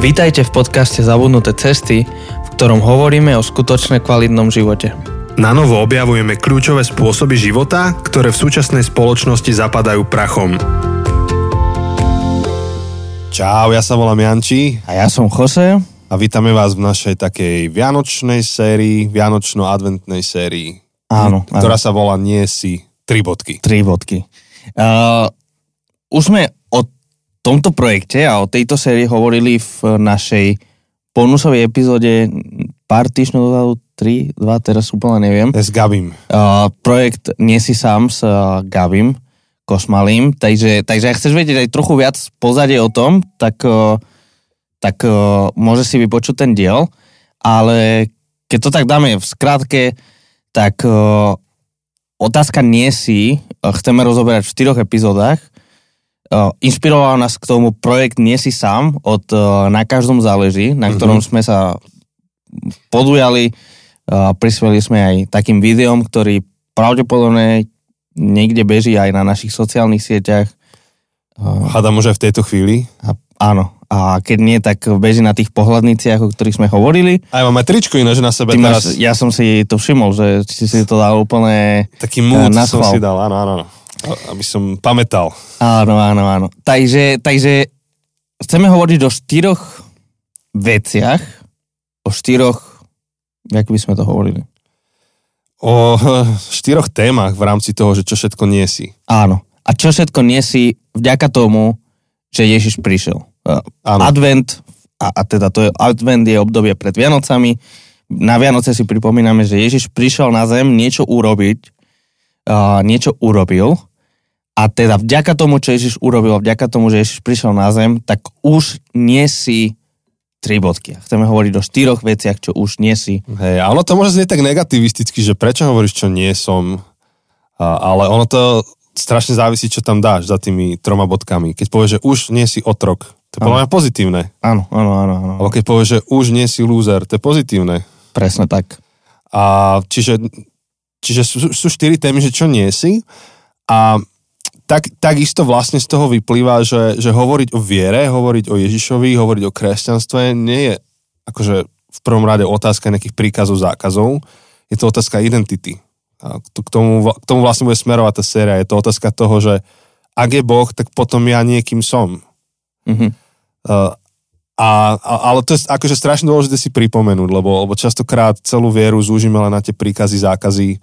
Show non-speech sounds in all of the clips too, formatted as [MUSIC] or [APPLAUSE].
Vítajte v podcaste Zabudnuté cesty, v ktorom hovoríme o skutočne kvalitnom živote. Na novo objavujeme kľúčové spôsoby života, ktoré v súčasnej spoločnosti zapadajú prachom. Čau, ja sa volám Janči A ja som Jose. a vítame vás v našej takej vianočnej sérii, vianočno-adventnej sérii, Áno, ktorá áno. sa volá Nie si tri bodky. Tri bodky. Uh, už sme tomto projekte a o tejto sérii hovorili v našej bonusovej epizóde pár týždňov dozadu, tri, dva, teraz úplne neviem. S Gabim. Uh, projekt Nie si sám s uh, Gavim Kosmalým, takže, takže ak chceš vedieť aj trochu viac pozadie o tom, tak, uh, tak uh, môže si vypočuť ten diel, ale keď to tak dáme v skratke, tak uh, otázka nie si, uh, chceme rozoberať v štyroch epizódach, inšpiroval nás k tomu projekt Nie si sám od uh, Na každom záleží, na ktorom mm-hmm. sme sa podujali. Uh, prispeli sme aj takým videom, ktorý pravdepodobne niekde beží aj na našich sociálnych sieťach. Hádam už aj v tejto chvíli. a, áno. A keď nie, tak beží na tých pohľadniciach, o ktorých sme hovorili. Aj mám aj tričko ináč na sebe Ty teraz. máš, ja som si to všimol, že si si to dal úplne... Taký na som si dal, áno, áno. áno. Aby som pamätal. Áno, áno, áno. Takže, takže chceme hovoriť o štyroch veciach, o štyroch, jak by sme to hovorili? O [LAUGHS] štyroch témach v rámci toho, že čo všetko nie si. Áno. A čo všetko nie si vďaka tomu, že Ježiš prišiel. Uh, Áno. Advent, a, a teda to je, advent je obdobie pred Vianocami. Na Vianoce si pripomíname, že Ježiš prišiel na zem niečo urobiť, uh, niečo urobil a teda vďaka tomu, čo Ježiš urobil, vďaka tomu, že Ježiš prišiel na zem, tak už nie si tri bodky. Chceme hovoriť o štyroch veciach, čo už nie si. Hej, a ono to môže znieť tak negativisticky, že prečo hovoríš, čo nie som, a, ale ono to strašne závisí, čo tam dáš za tými troma bodkami. Keď povieš, že už nie si otrok, to je podľa mňa pozitívne. Áno, áno, áno, áno. Alebo keď povieš, že už nie si lúzer, to je pozitívne. Presne tak. A čiže, čiže sú, sú štyri témy, že čo nie si a tak, takisto vlastne z toho vyplýva, že, že hovoriť o viere, hovoriť o Ježišovi, hovoriť o kresťanstve nie je akože v prvom rade otázka nejakých príkazov, zákazov, je to otázka identity. A to, k, tomu, k tomu vlastne bude smerovať tá séria. Je to otázka toho, že ak je Boh, tak potom ja niekým som. Mhm. Uh, a, a, ale to je akože strašne dôležité si pripomenúť, lebo, lebo častokrát celú vieru zúžime len na tie príkazy, zákazy,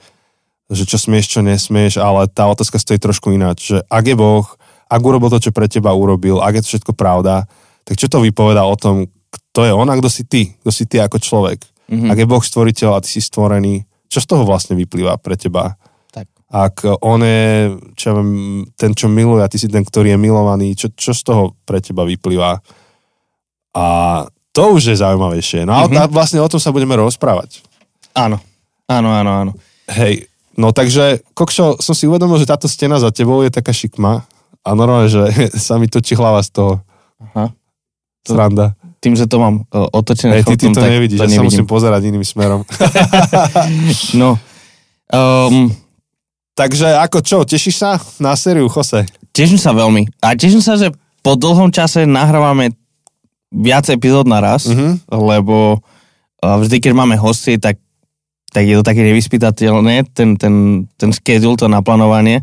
že čo smieš, čo nesmieš, ale tá otázka stojí trošku ináč, že ak je Boh, ak urobil to, čo pre teba urobil, ak je to všetko pravda, tak čo to vypoveda o tom, kto je on a kto si ty, kto si ty ako človek. Mhm. Mm-hmm. Ak je Boh stvoriteľ a ty si stvorený, čo z toho vlastne vyplýva pre teba? Tak. Ak on je čo ja viem, ten, čo miluje a ty si ten, ktorý je milovaný, čo, čo z toho pre teba vyplýva? A to už je zaujímavejšie. No mm-hmm. vlastne o tom sa budeme rozprávať. Áno, áno, áno, áno. Hej, no takže, Kokšo, som si uvedomil, že táto stena za tebou je taká šikma a normálne, že [LAUGHS] sa mi točí hlava z toho. Aha. Sranda. Tým, že to mám uh, otočené Hej, ty, ty to tak nevidíš, to ja sa nevidím. musím pozerať iným smerom. [LAUGHS] No, um, takže ako čo, tešíš sa na sériu, Jose? teším sa veľmi. A teším sa, že po dlhom čase nahrávame viac epizód naraz, Mhm. lebo uh, vždy, keď máme hosty, tak, tak je to také nevyspytateľné, ten, ten, ten schedule, to naplánovanie.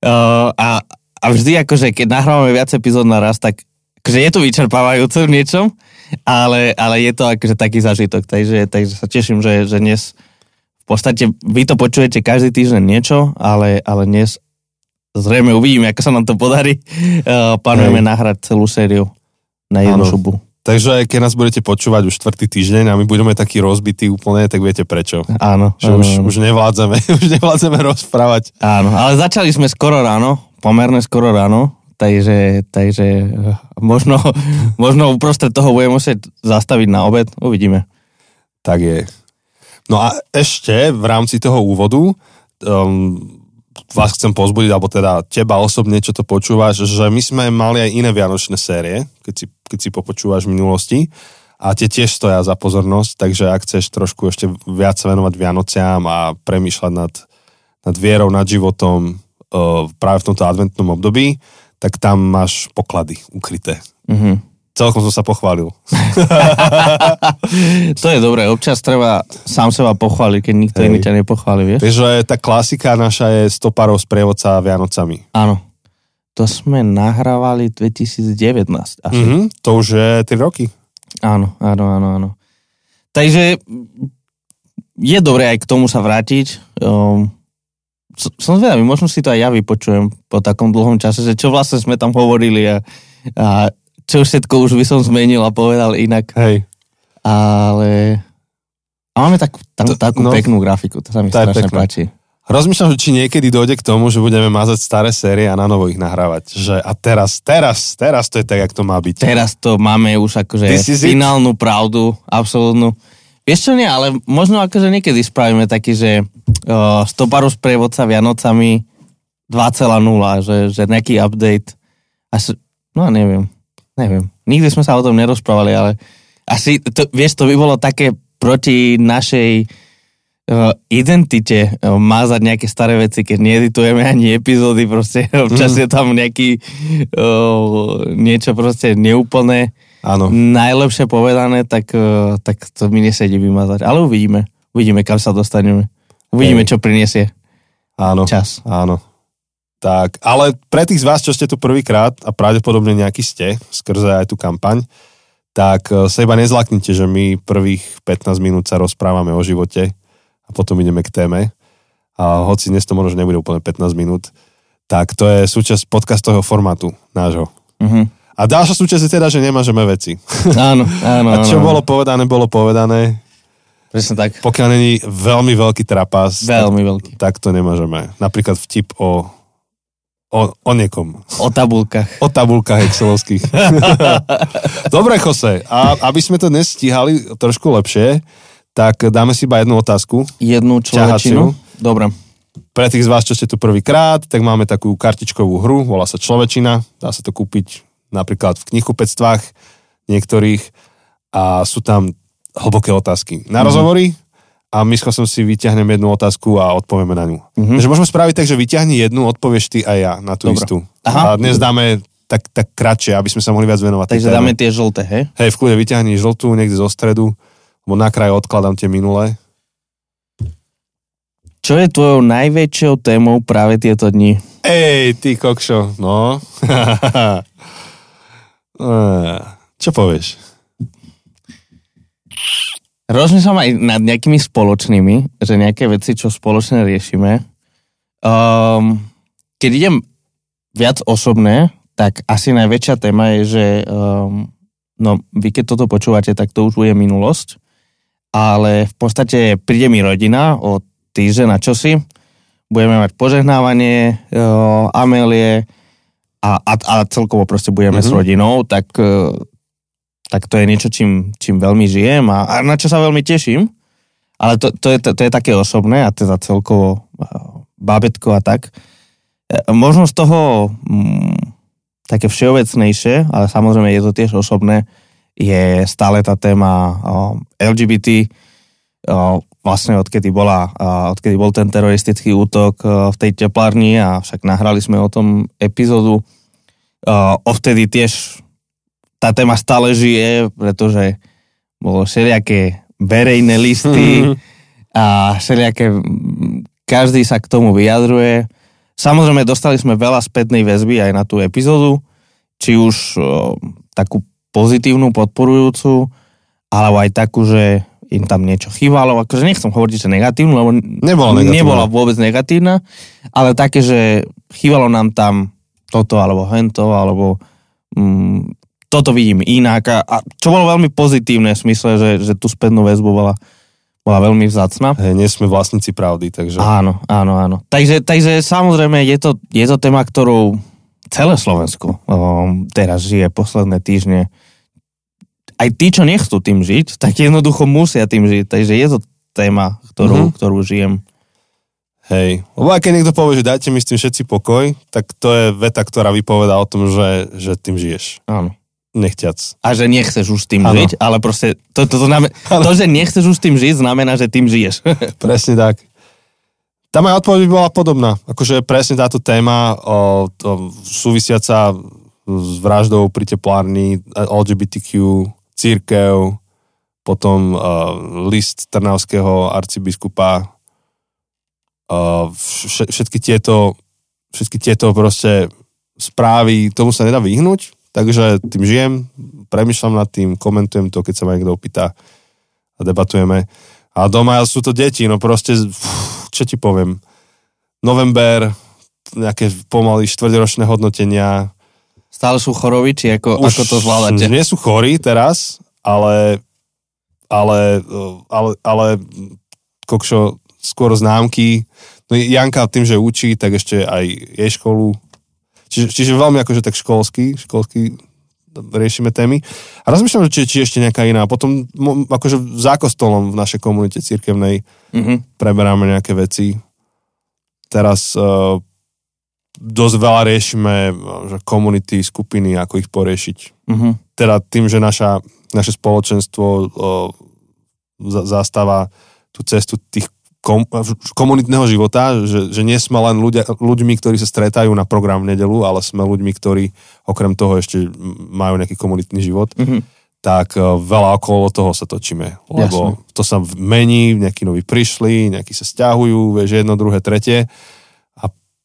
Uh, a, a vždy akože, keď nahrávame viac epizód naraz, tak akože je to vyčerpávajúce v niečom, ale, ale je to akože taký zažitok, takže, takže sa teším, že, že dnes v podstate vy to počujete každý týždeň niečo, ale, ale dnes zrejme uvidíme, ako sa nám to podarí. Uh, plánujeme nahrať celú sériu na jednu šubu. Takže keď nás budete počúvať už štvrtý týždeň a my budeme takí rozbití úplne, tak viete prečo. Áno, Že áno, už, áno. už nevládzeme, [LAUGHS] už nevládzeme rozprávať. áno, ale začali sme skoro ráno, pomerne skoro ráno, takže, takže eh, možno, [LAUGHS] možno uprostred toho budeme musieť zastaviť na obed, uvidíme. Tak je. No a ešte v rámci toho úvodu um, vás chcem pozbudiť, alebo teda teba osobne, čo to počúvaš, že my sme mali aj iné vianočné série, keď si, keď si popočúvaš v minulosti a tie tiež stoja za pozornosť, takže ak chceš trošku ešte viac venovať Vianociam a premýšľať nad, nad vierou, nad životom uh, práve v tomto adventnom období, tak tam máš poklady ukryté. Mhm. celkom som sa pochválil. [LAUGHS] to je dobré, občas treba sám seba pochváliť, keď nikto Hej. iný ťa nepochváli, vieš? Vieš, že tá klasika naša je stoparov sprievodca Vianocami. Áno. To sme nahrávali 2019 asi. Mm-hmm, to už je 3 roky. Áno, áno, áno, áno. Takže je dobré aj k tomu sa vrátiť. Um, som zvedavý, možno si to aj ja vypočujem po takom dlhom čase, že čo vlastne sme tam hovorili a, a čo všetko už by som zmenil a povedal inak. Hej. Ale a máme tak, tam, to, takú no, peknú grafiku, to sa mi strašne páči. Rozmýšľam, že či niekedy dojde k tomu, že budeme mazať staré série a na novo ich nahrávať. Že a teraz, teraz, teraz to je tak, jak to má byť. Teraz to máme už akože finálnu it? pravdu, absolútnu. Vieš čo nie, ale možno akože niekedy spravíme taký, že uh, stoparu sprievodca Vianocami 2.0, že, že nejaký update. Až, no neviem. Neviem. Nikdy sme sa o tom nerozprávali, ale asi, to, vieš, to by bolo také proti našej identite uh, mázať nejaké staré veci, keď needitujeme ani epizódy, proste [LAUGHS] občas mm. je tam nejaký uh, niečo proste neúplné. Áno. Najlepšie povedané, tak, uh, tak to mi nesedí vymazať. Ale uvidíme. Uvidíme, kam sa dostaneme. Uvidíme, Ej. čo priniesie. Áno. Čas. Áno. Tak, ale pre tých z vás, čo ste tu prvýkrát a pravdepodobne nejaký ste, skrze aj tú kampaň, tak sa iba nezlaknite, že my prvých 15 minút sa rozprávame o živote a potom ideme k téme. A hoci dnes to možno nebude úplne 15 minút, tak to je súčasť podcastového formátu nášho. Uh-huh. A ďalšia súčasť je teda, že nemážeme veci. Áno, áno. [LAUGHS] A čo áno. bolo povedané, bolo povedané. Presne tak. Pokiaľ není veľmi veľký trapas, veľmi tak, veľký. tak to nemážeme. Napríklad vtip o O, o niekom. O tabulkách. O tabulkách excelovských. [LAUGHS] [LAUGHS] Dobre, Jose, a aby sme to dnes stíhali trošku lepšie, tak dáme si iba jednu otázku. Jednu človečinu? Dobre. Pre tých z vás, čo ste tu prvýkrát, tak máme takú kartičkovú hru, volá sa Človečina, dá sa to kúpiť napríklad v knihkupectvách niektorých a sú tam hlboké otázky. Na mm-hmm. rozhovory a my s si vyťahnem jednu otázku a odpovieme na ňu. Mm-hmm. Takže môžeme spraviť tak, že vyťahni jednu, odpovieš ty a ja na tú Dobre. istú. Aha. A dnes dáme tak, tak kratšie, aby sme sa mohli viac venovať. Takže dáme tie žlté, hej? Hej, v kľude vyťahni žltú niekde zo stredu, lebo na kraj odkladám tie minulé. Čo je tvojou najväčšou témou práve tieto dni? Ej, ty kokšo, no. [LAUGHS] Čo povieš? Rozmýšľam aj nad nejakými spoločnými, že nejaké veci, čo spoločne riešime. Um, keď idem viac osobné, tak asi najväčšia téma je, že um, no, vy keď toto počúvate, tak to už bude minulosť, ale v podstate príde mi rodina o týždeň na čosi, budeme mať požehnávanie uh, Amelie a, a, a celkovo proste budeme mm-hmm. s rodinou, tak uh, tak to je niečo, čím, čím veľmi žijem a, a na čo sa veľmi teším. Ale to, to, je, to, to je také osobné a teda celkovo bábetko a tak. E, možno z toho mm, také všeobecnejšie, ale samozrejme je to tiež osobné, je stále tá téma LGBT, vlastne odkedy, bola, odkedy bol ten teroristický útok v tej teplárni a však nahrali sme o tom epizódu. Ovtedy tiež tá téma stále žije, pretože bolo všelijaké verejné listy [LAUGHS] a všelijaké, každý sa k tomu vyjadruje. Samozrejme, dostali sme veľa spätnej väzby aj na tú epizódu, či už o, takú pozitívnu, podporujúcu, alebo aj takú, že im tam niečo chýbalo. Akože nechcem hovoriť, že negatívnu, lebo nebola, negatívna. nebola vôbec negatívna, ale také, že chýbalo nám tam toto alebo hento, alebo mm, toto vidím inak a, a čo bolo veľmi pozitívne v smysle, že, že tú spätnú väzbu bola, bola veľmi vzácna. Hey, nie sme vlastníci pravdy, takže... Áno, áno, áno. Takže, takže samozrejme je to, je to téma, ktorú celé Slovensko um, teraz žije posledné týždne. Aj tí, čo nechcú tým žiť, tak jednoducho musia tým žiť. Takže je to téma, ktorú, mm-hmm. ktorú žijem. Hej, lebo aj keď niekto povie, že dajte mi s tým všetci pokoj, tak to je veta, ktorá vypoveda o tom, že, že tým žiješ. Áno nechťac. A že nechceš už s tým ano. žiť, ale proste to, to, to, znamená, to, že nechceš už s tým žiť, znamená, že tým žiješ. [LAUGHS] presne tak. Tá moja odpoveď by bola podobná. Akože presne táto téma o, o, súvisiaca s vraždou pri teplárni, LGBTQ, církev, potom uh, list trnavského arcibiskupa, uh, všetky tieto všetky tieto proste správy, tomu sa nedá vyhnúť, takže tým žijem, premyšľam nad tým, komentujem to, keď sa ma niekto opýta a debatujeme. A doma sú to deti, no proste, čo ti poviem, november, nejaké pomaly štvrťročné hodnotenia. Stále sú choroví, či ako, Už ako to zvládate? nie sú chorí teraz, ale ale, ale, ale kokšo, skôr známky. No Janka tým, že učí, tak ešte aj jej školu. Čiže, čiže veľmi akože tak školský, školský riešime témy. A rozmýšľam, či, či ešte nejaká iná. Potom akože za kostolom v našej komunite cirkevnej mm-hmm. preberáme nejaké veci. Teraz uh, dosť veľa riešime komunity, skupiny, ako ich poriešiť. Mm-hmm. Teda tým, že naša naše spoločenstvo o, zastáva tú cestu tých kom, komunitného života, že, že nie sme len ľudia, ľuďmi, ktorí sa stretajú na program v nedelu, ale sme ľuďmi, ktorí okrem toho ešte majú nejaký komunitný život, mm-hmm. tak veľa okolo toho sa točíme. Lebo Jasne. to sa mení, nejakí noví prišli, nejakí sa stiahujú, vieš, jedno, druhé, tretie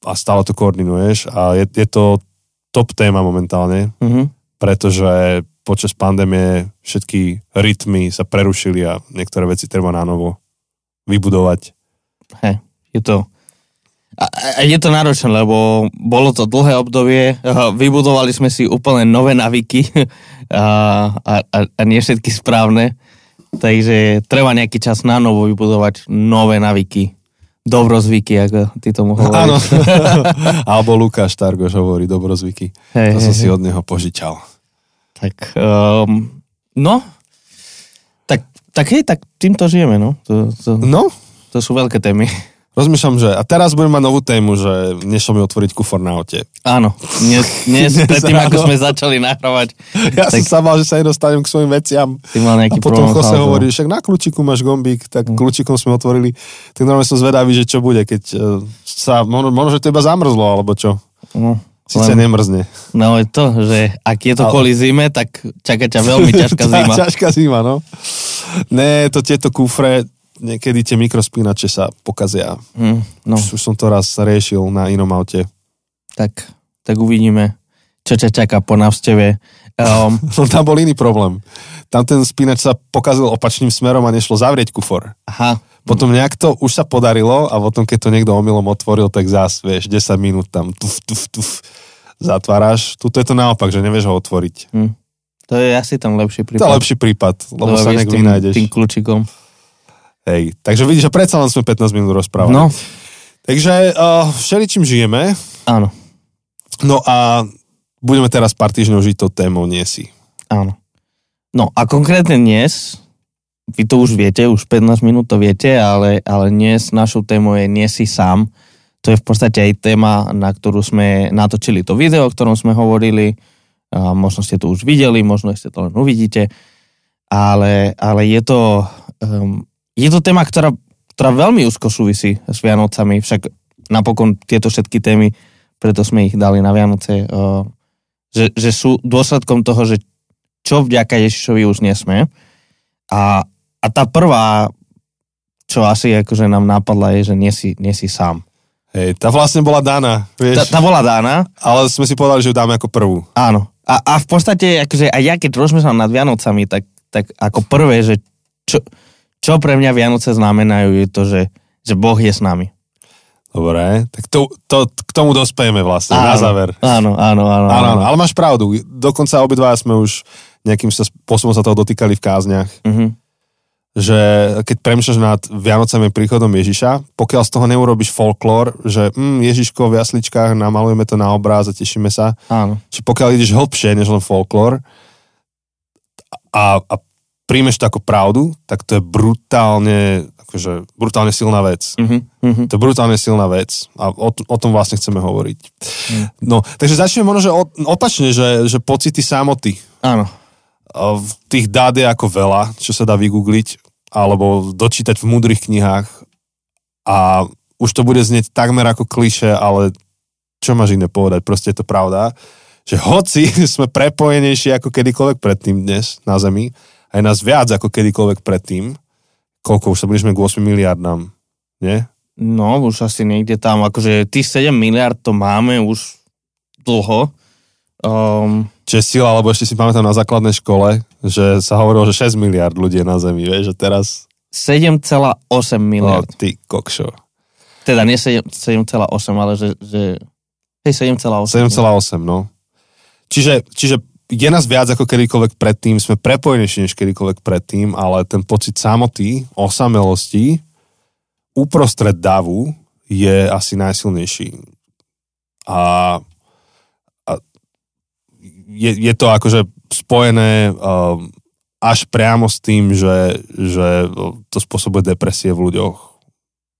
a, stále to koordinuješ a je, je to top téma momentálne, mm-hmm. pretože počas pandémie všetky rytmy sa prerušili a niektoré veci treba na novo vybudovať. Hej, je to... A, a je to náročné, lebo bolo to dlhé obdobie, vybudovali sme si úplne nové navyky [LAUGHS] a, a, a nie všetky správne, takže treba nejaký čas na novo vybudovať nové navyky. Dobrozvyky, ako ty tomu hovoríš. Áno. [LAUGHS] Alebo Lukáš Targoš hovorí dobrozvyky. Hej, to hej, som hej. si od neho požičal. Tak, um, no, tak, tak hej, tak týmto žijeme, no. To, to, no? To sú veľké témy. Rozmýšľam, že a teraz budem mať novú tému, že nešlo mi otvoriť kufor na ote. Áno, dnes, [LAUGHS] dnes predtým, ako sme začali nahrávať. Ja tak... som sa mal, že sa nedostanem k svojim veciam. Ty mal nejaký a potom Jose hovorí, však na kľúčiku máš gombík, tak mm. kľúčikom sme otvorili. Tak normálne som zvedavý, že čo bude, keď uh, sa, možno, možno, že to iba zamrzlo, alebo čo. No. Sice Len, nemrzne. No je to, že ak je to Ale... kvôli zime, tak čaká ťa veľmi [LAUGHS] ťažká zima. ťažká zima, no. Ne, to tieto kufre, niekedy tie mikrospínače sa pokazia. Mm, no. už, už som to raz riešil na inom aute. Tak, tak uvidíme, čo ťa čaká po návšteve. Um, [LAUGHS] no tam bol iný problém. Tam ten spínač sa pokazil opačným smerom a nešlo zavrieť kufor. Aha. Potom nejak to už sa podarilo a potom, keď to niekto omylom otvoril, tak zás, vieš, 10 minút tam tuf, tuf, tuf, zatváraš. Tuto je to naopak, že nevieš ho otvoriť. Hm. To je asi tam lepší prípad. To je lepší prípad, lebo, lebo sa nejak vynájdeš. Tým kľúčikom. Hej, takže vidíš, že predsa len sme 15 minút rozprávali. No. Takže uh, všeličím žijeme. Áno. No a budeme teraz pár týždňov žiť tou témou nie si. Áno. No a konkrétne dnes vy to už viete, už 15 minút to viete, ale, ale dnes našou témou je Nie si sám. To je v podstate aj téma, na ktorú sme natočili to video, o ktorom sme hovorili. A možno ste to už videli, možno ste to len uvidíte. Ale, ale je, to, um, je to téma, ktorá, ktorá veľmi úzko súvisí s Vianocami. Však napokon tieto všetky témy, preto sme ich dali na Vianoce, uh, že, že sú dôsledkom toho, že čo vďaka Ježišovi už nie sme. A, a tá prvá, čo asi akože nám napadla, je, že nie si, nie si sám. Hej, tá vlastne bola dána, vieš. Tá, tá bola dána. Ale sme si povedali, že ju dáme ako prvú. Áno. A, a v podstate, akože aj ja keď rozmýšľam nad Vianocami, tak, tak ako prvé, že čo, čo pre mňa Vianoce znamenajú, je to, že, že Boh je s nami. Dobre, tak to, to, k tomu dospejeme vlastne áno, na záver. Áno, áno, áno, áno. áno. Ale máš pravdu, dokonca obidva sme už nejakým spôsobom sa toho dotýkali v kázniach. Uh-huh že keď premýšľaš nad Vianocami príchodom Ježiša, pokiaľ z toho neurobiš folklór, že mm, Ježiško v jasličkách, namalujeme to na obráz a tešíme sa. Áno. Čiže pokiaľ ideš hlbšie než len folklór a, a príjmeš to ako pravdu, tak to je brutálne, akože, brutálne silná vec. Uh-huh, To je brutálne silná vec a o, o tom vlastne chceme hovoriť. Uh-huh. No, takže začneme možno, že opačne, že, že pocity samoty. Áno tých dát je ako veľa, čo sa dá vygoogliť, alebo dočítať v múdrych knihách a už to bude znieť takmer ako kliše, ale čo máš iné povedať, proste je to pravda, že hoci [LAUGHS] sme prepojenejší ako kedykoľvek predtým dnes na Zemi, aj nás viac ako kedykoľvek predtým, koľko už sa blížime k 8 miliardám, nie? No, už asi niekde tam, akože tých 7 miliard to máme už dlho. Um, Čiže sila, lebo ešte si pamätám na základnej škole, že sa hovorilo, že 6 miliard ľudí je na Zemi, vieš, že teraz... 7,8 miliard. No, ty kokšo. Teda nie 7, 7,8, ale že... že hej, 7,8. 7,8, no. Čiže, čiže je nás viac ako kedykoľvek predtým, sme prepojenejší než kedykoľvek predtým, ale ten pocit samoty, osamelosti uprostred davu je asi najsilnejší. A je, je to akože spojené um, až priamo s tým, že, že to spôsobuje depresie v ľuďoch,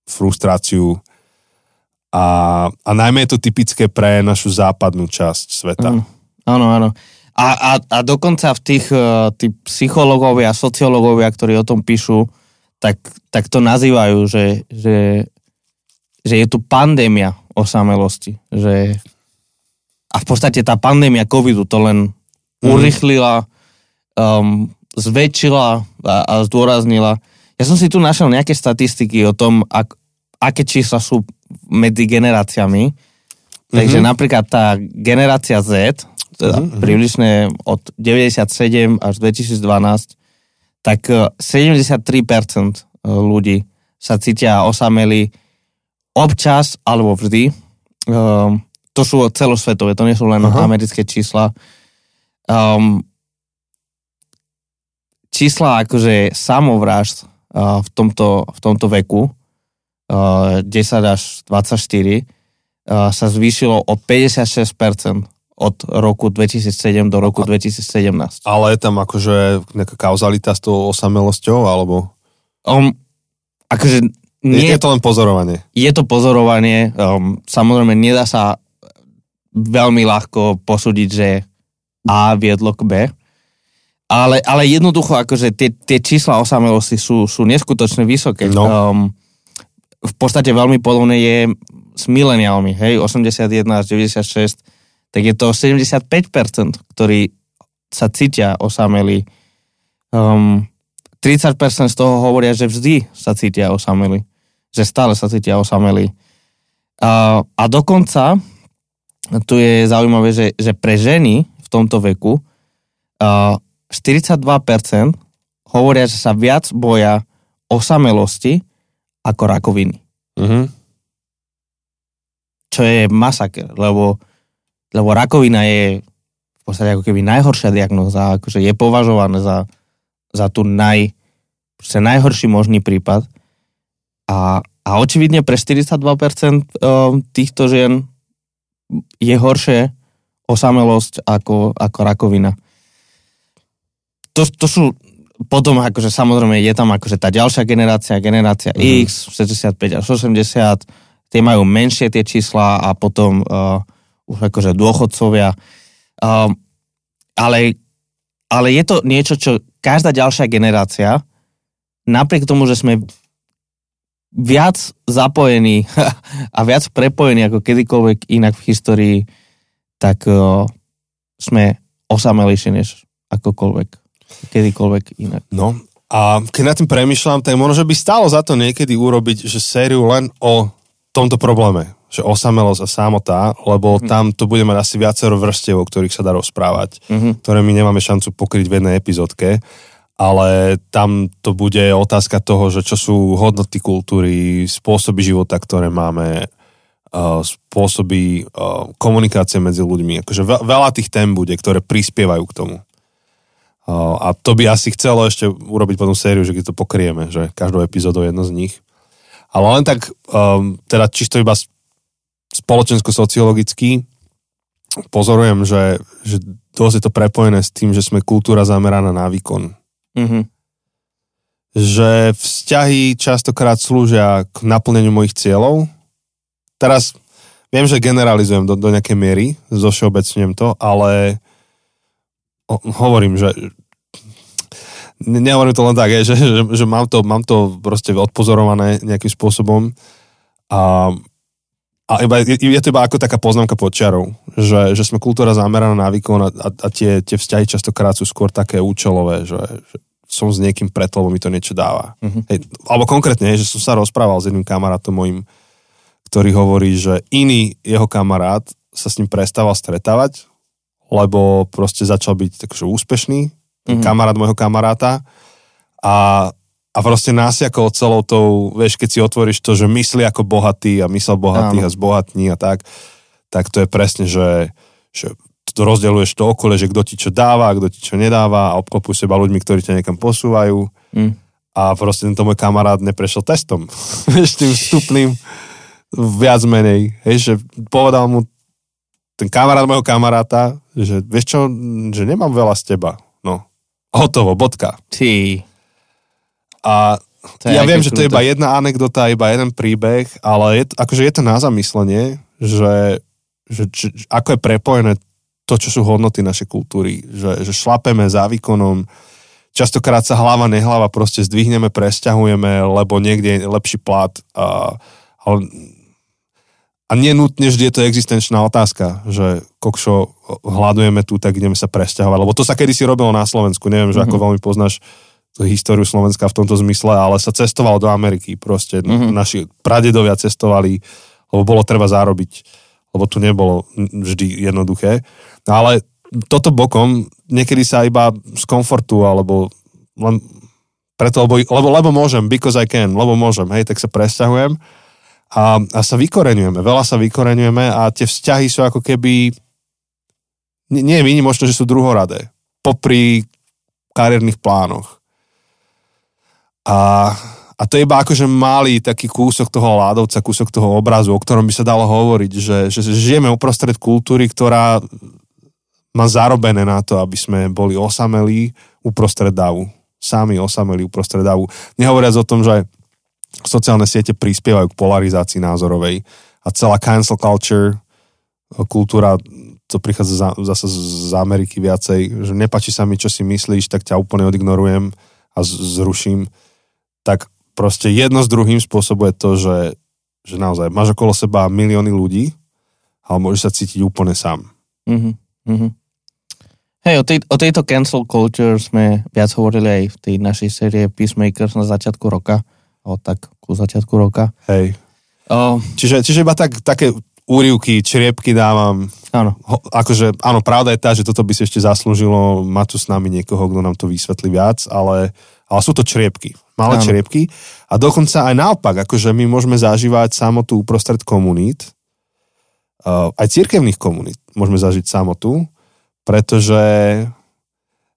frustráciu a, a najmä je to typické pre našu západnú časť sveta. Mm, áno, áno. A, a, a dokonca v tých uh, tí psychológovia, sociológovia, ktorí o tom píšu, tak, tak to nazývajú, že, že, že je tu pandémia osamelosti. Že a v podstate tá pandémia covidu to len mm. urychlila, um, zväčšila a, a zdôraznila. Ja som si tu našiel nejaké statistiky o tom, ak, aké čísla sú medzi generáciami. Mm-hmm. Takže mhm. napríklad tá generácia Z, teda mm-hmm. približne od 97 až 2012, tak 73% e, ľudí sa cítia osameli občas alebo vždy. Um, to sú celosvetové, to nie sú len Aha. americké čísla. Um, čísla akože samovrážd uh, v, tomto, v tomto veku, uh, 10 až 24, uh, sa zvýšilo o 56% od roku 2007 do roku 2017. Ale je tam akože nejaká kauzalita s tou osamelosťou, alebo? Um, akože nie, je, to len pozorovanie. Je to pozorovanie. Um, samozrejme, nedá sa veľmi ľahko posúdiť, že A viedlo k B. Ale, ale jednoducho, akože tie, tie čísla osamelosti sú, sú neskutočne vysoké. No. Um, v podstate veľmi podobné je s mileniálmi, hej, 81 až 96, tak je to 75%, ktorí sa cítia osameli. Um, 30% z toho hovoria, že vždy sa cítia osameli. Že stále sa cítia osameli. Uh, a dokonca tu je zaujímavé, že, že pre ženy v tomto veku uh, 42% hovoria, že sa viac boja osamelosti ako rakoviny. Uh-huh. Čo je masaker, lebo, lebo rakovina je v podstate ako keby najhoršia diagnoza, akože je považované za, za tú naj, najhorší možný prípad. A, a očividne pre 42% týchto žien je horšie osamelosť ako, ako rakovina. To, to sú potom akože samozrejme je tam akože tá ďalšia generácia, generácia mm. X, 65 až 80, tie majú menšie tie čísla a potom uh, už akože dôchodcovia. Uh, ale, ale je to niečo, čo každá ďalšia generácia, napriek tomu, že sme viac zapojení [LAUGHS] a viac prepojení ako kedykoľvek inak v histórii, tak uh, sme osamelejšie než akokoľvek, kedykoľvek inak. No a keď nad tým premyšľam, tak možno by stalo za to niekedy urobiť, že sériu len o tomto probléme, že osamelosť a samota, lebo mm. tam to bude mať asi viacero vrstev, o ktorých sa dá rozprávať, mm-hmm. ktoré my nemáme šancu pokryť v jednej epizódke ale tam to bude otázka toho, že čo sú hodnoty kultúry, spôsoby života, ktoré máme, spôsoby komunikácie medzi ľuďmi. Akože veľa tých tém bude, ktoré prispievajú k tomu. A to by asi chcelo ešte urobiť potom sériu, že keď to pokrieme, že každou epizódou je jedno z nich. Ale len tak, um, teda čisto iba spoločensko-sociologicky pozorujem, že, že dosť je to prepojené s tým, že sme kultúra zameraná na výkon Mm-hmm. Že vzťahy častokrát slúžia k naplneniu mojich cieľov. Teraz viem, že generalizujem do, do nejakej miery, zo všeobecňujem to, ale hovorím, že nehovorím to len tak, že, že, že mám, to, mám to proste odpozorované nejakým spôsobom a a iba, je, to iba ako taká poznámka pod čiarou, že, že sme kultúra zameraná na výkon a, a, a tie, tie vzťahy častokrát sú skôr také účelové, že, že som s niekým preto, lebo mi to niečo dáva. Uh-huh. Hej, alebo konkrétne, že som sa rozprával s jedným kamarátom mojim, ktorý hovorí, že iný jeho kamarát sa s ním prestával stretávať, lebo proste začal byť takže úspešný, uh-huh. kamarát môjho kamaráta a a proste nasiakol celou tou, vieš, keď si otvoríš to, že myslí ako bohatý a mysel bohatý a zbohatní a tak, tak to je presne, že, že to rozdeľuješ to okolie, že kto ti čo dáva, kto ti čo nedáva a obklopuj seba ľuďmi, ktorí ťa niekam posúvajú. Mm. A proste tento môj kamarát neprešiel testom. [LAUGHS] Vieš, tým vstupným viac menej. Hej, že povedal mu ten kamarát môjho kamaráta, že vieš čo, že nemám veľa z teba. No, hotovo, bodka. Ty. A ja viem, že to je iba jedna anekdota, iba jeden príbeh, ale je, akože je to na zamyslenie, že, že, že ako je prepojené to, čo sú hodnoty našej kultúry, že, že šlapeme za výkonom, častokrát sa hlava nehlava proste zdvihneme, presťahujeme, lebo niekde je lepší plat a, ale, a nenutne vždy je to existenčná otázka, že kokšo, hľadujeme tu, tak ideme sa presťahovať, lebo to sa kedysi robilo na Slovensku, neviem, že mm-hmm. ako veľmi poznáš históriu Slovenska v tomto zmysle, ale sa cestovalo do Ameriky. Proste mm-hmm. naši pradedovia cestovali, lebo bolo treba zarobiť, lebo tu nebolo vždy jednoduché. Ale toto bokom, niekedy sa iba z komfortu, alebo len preto, lebo, lebo, lebo môžem, because I can, lebo môžem, hej, tak sa presťahujem a, a sa vykoreňujeme, veľa sa vykoreňujeme a tie vzťahy sú ako keby, nie, nie je výnimočné, že sú druhoradé, popri kariérnych plánoch. A, a to je iba akože malý taký kúsok toho ládovca, kúsok toho obrazu, o ktorom by sa dalo hovoriť, že, že žijeme uprostred kultúry, ktorá má zarobené na to, aby sme boli osamelí uprostred davu. Sami osamelí uprostred davu. Nehovoriac o tom, že sociálne siete prispievajú k polarizácii názorovej a celá cancel culture, kultúra, to prichádza zase z Ameriky viacej, že nepačí sa mi, čo si myslíš, tak ťa úplne odignorujem a zruším tak proste jedno s druhým spôsobuje to, že, že naozaj máš okolo seba milióny ľudí, ale môžeš sa cítiť úplne sám. Mm-hmm. mm-hmm. Hej, o, tej, o tejto cancel culture sme viac hovorili aj v tej našej série Peacemakers na začiatku roka. O tak ku začiatku roka. Hej. O... Čiže, čiže iba tak, také úrivky, čriepky dávam. Áno. Ho, akože, áno, pravda je tá, že toto by si ešte zaslúžilo mať tu s nami niekoho, kto nám to vysvetlí viac, ale, ale sú to čriepky malé ano. čriepky. A dokonca aj naopak, akože my môžeme zažívať samotu uprostred komunít, uh, aj cirkevných komunít môžeme zažiť samotu, pretože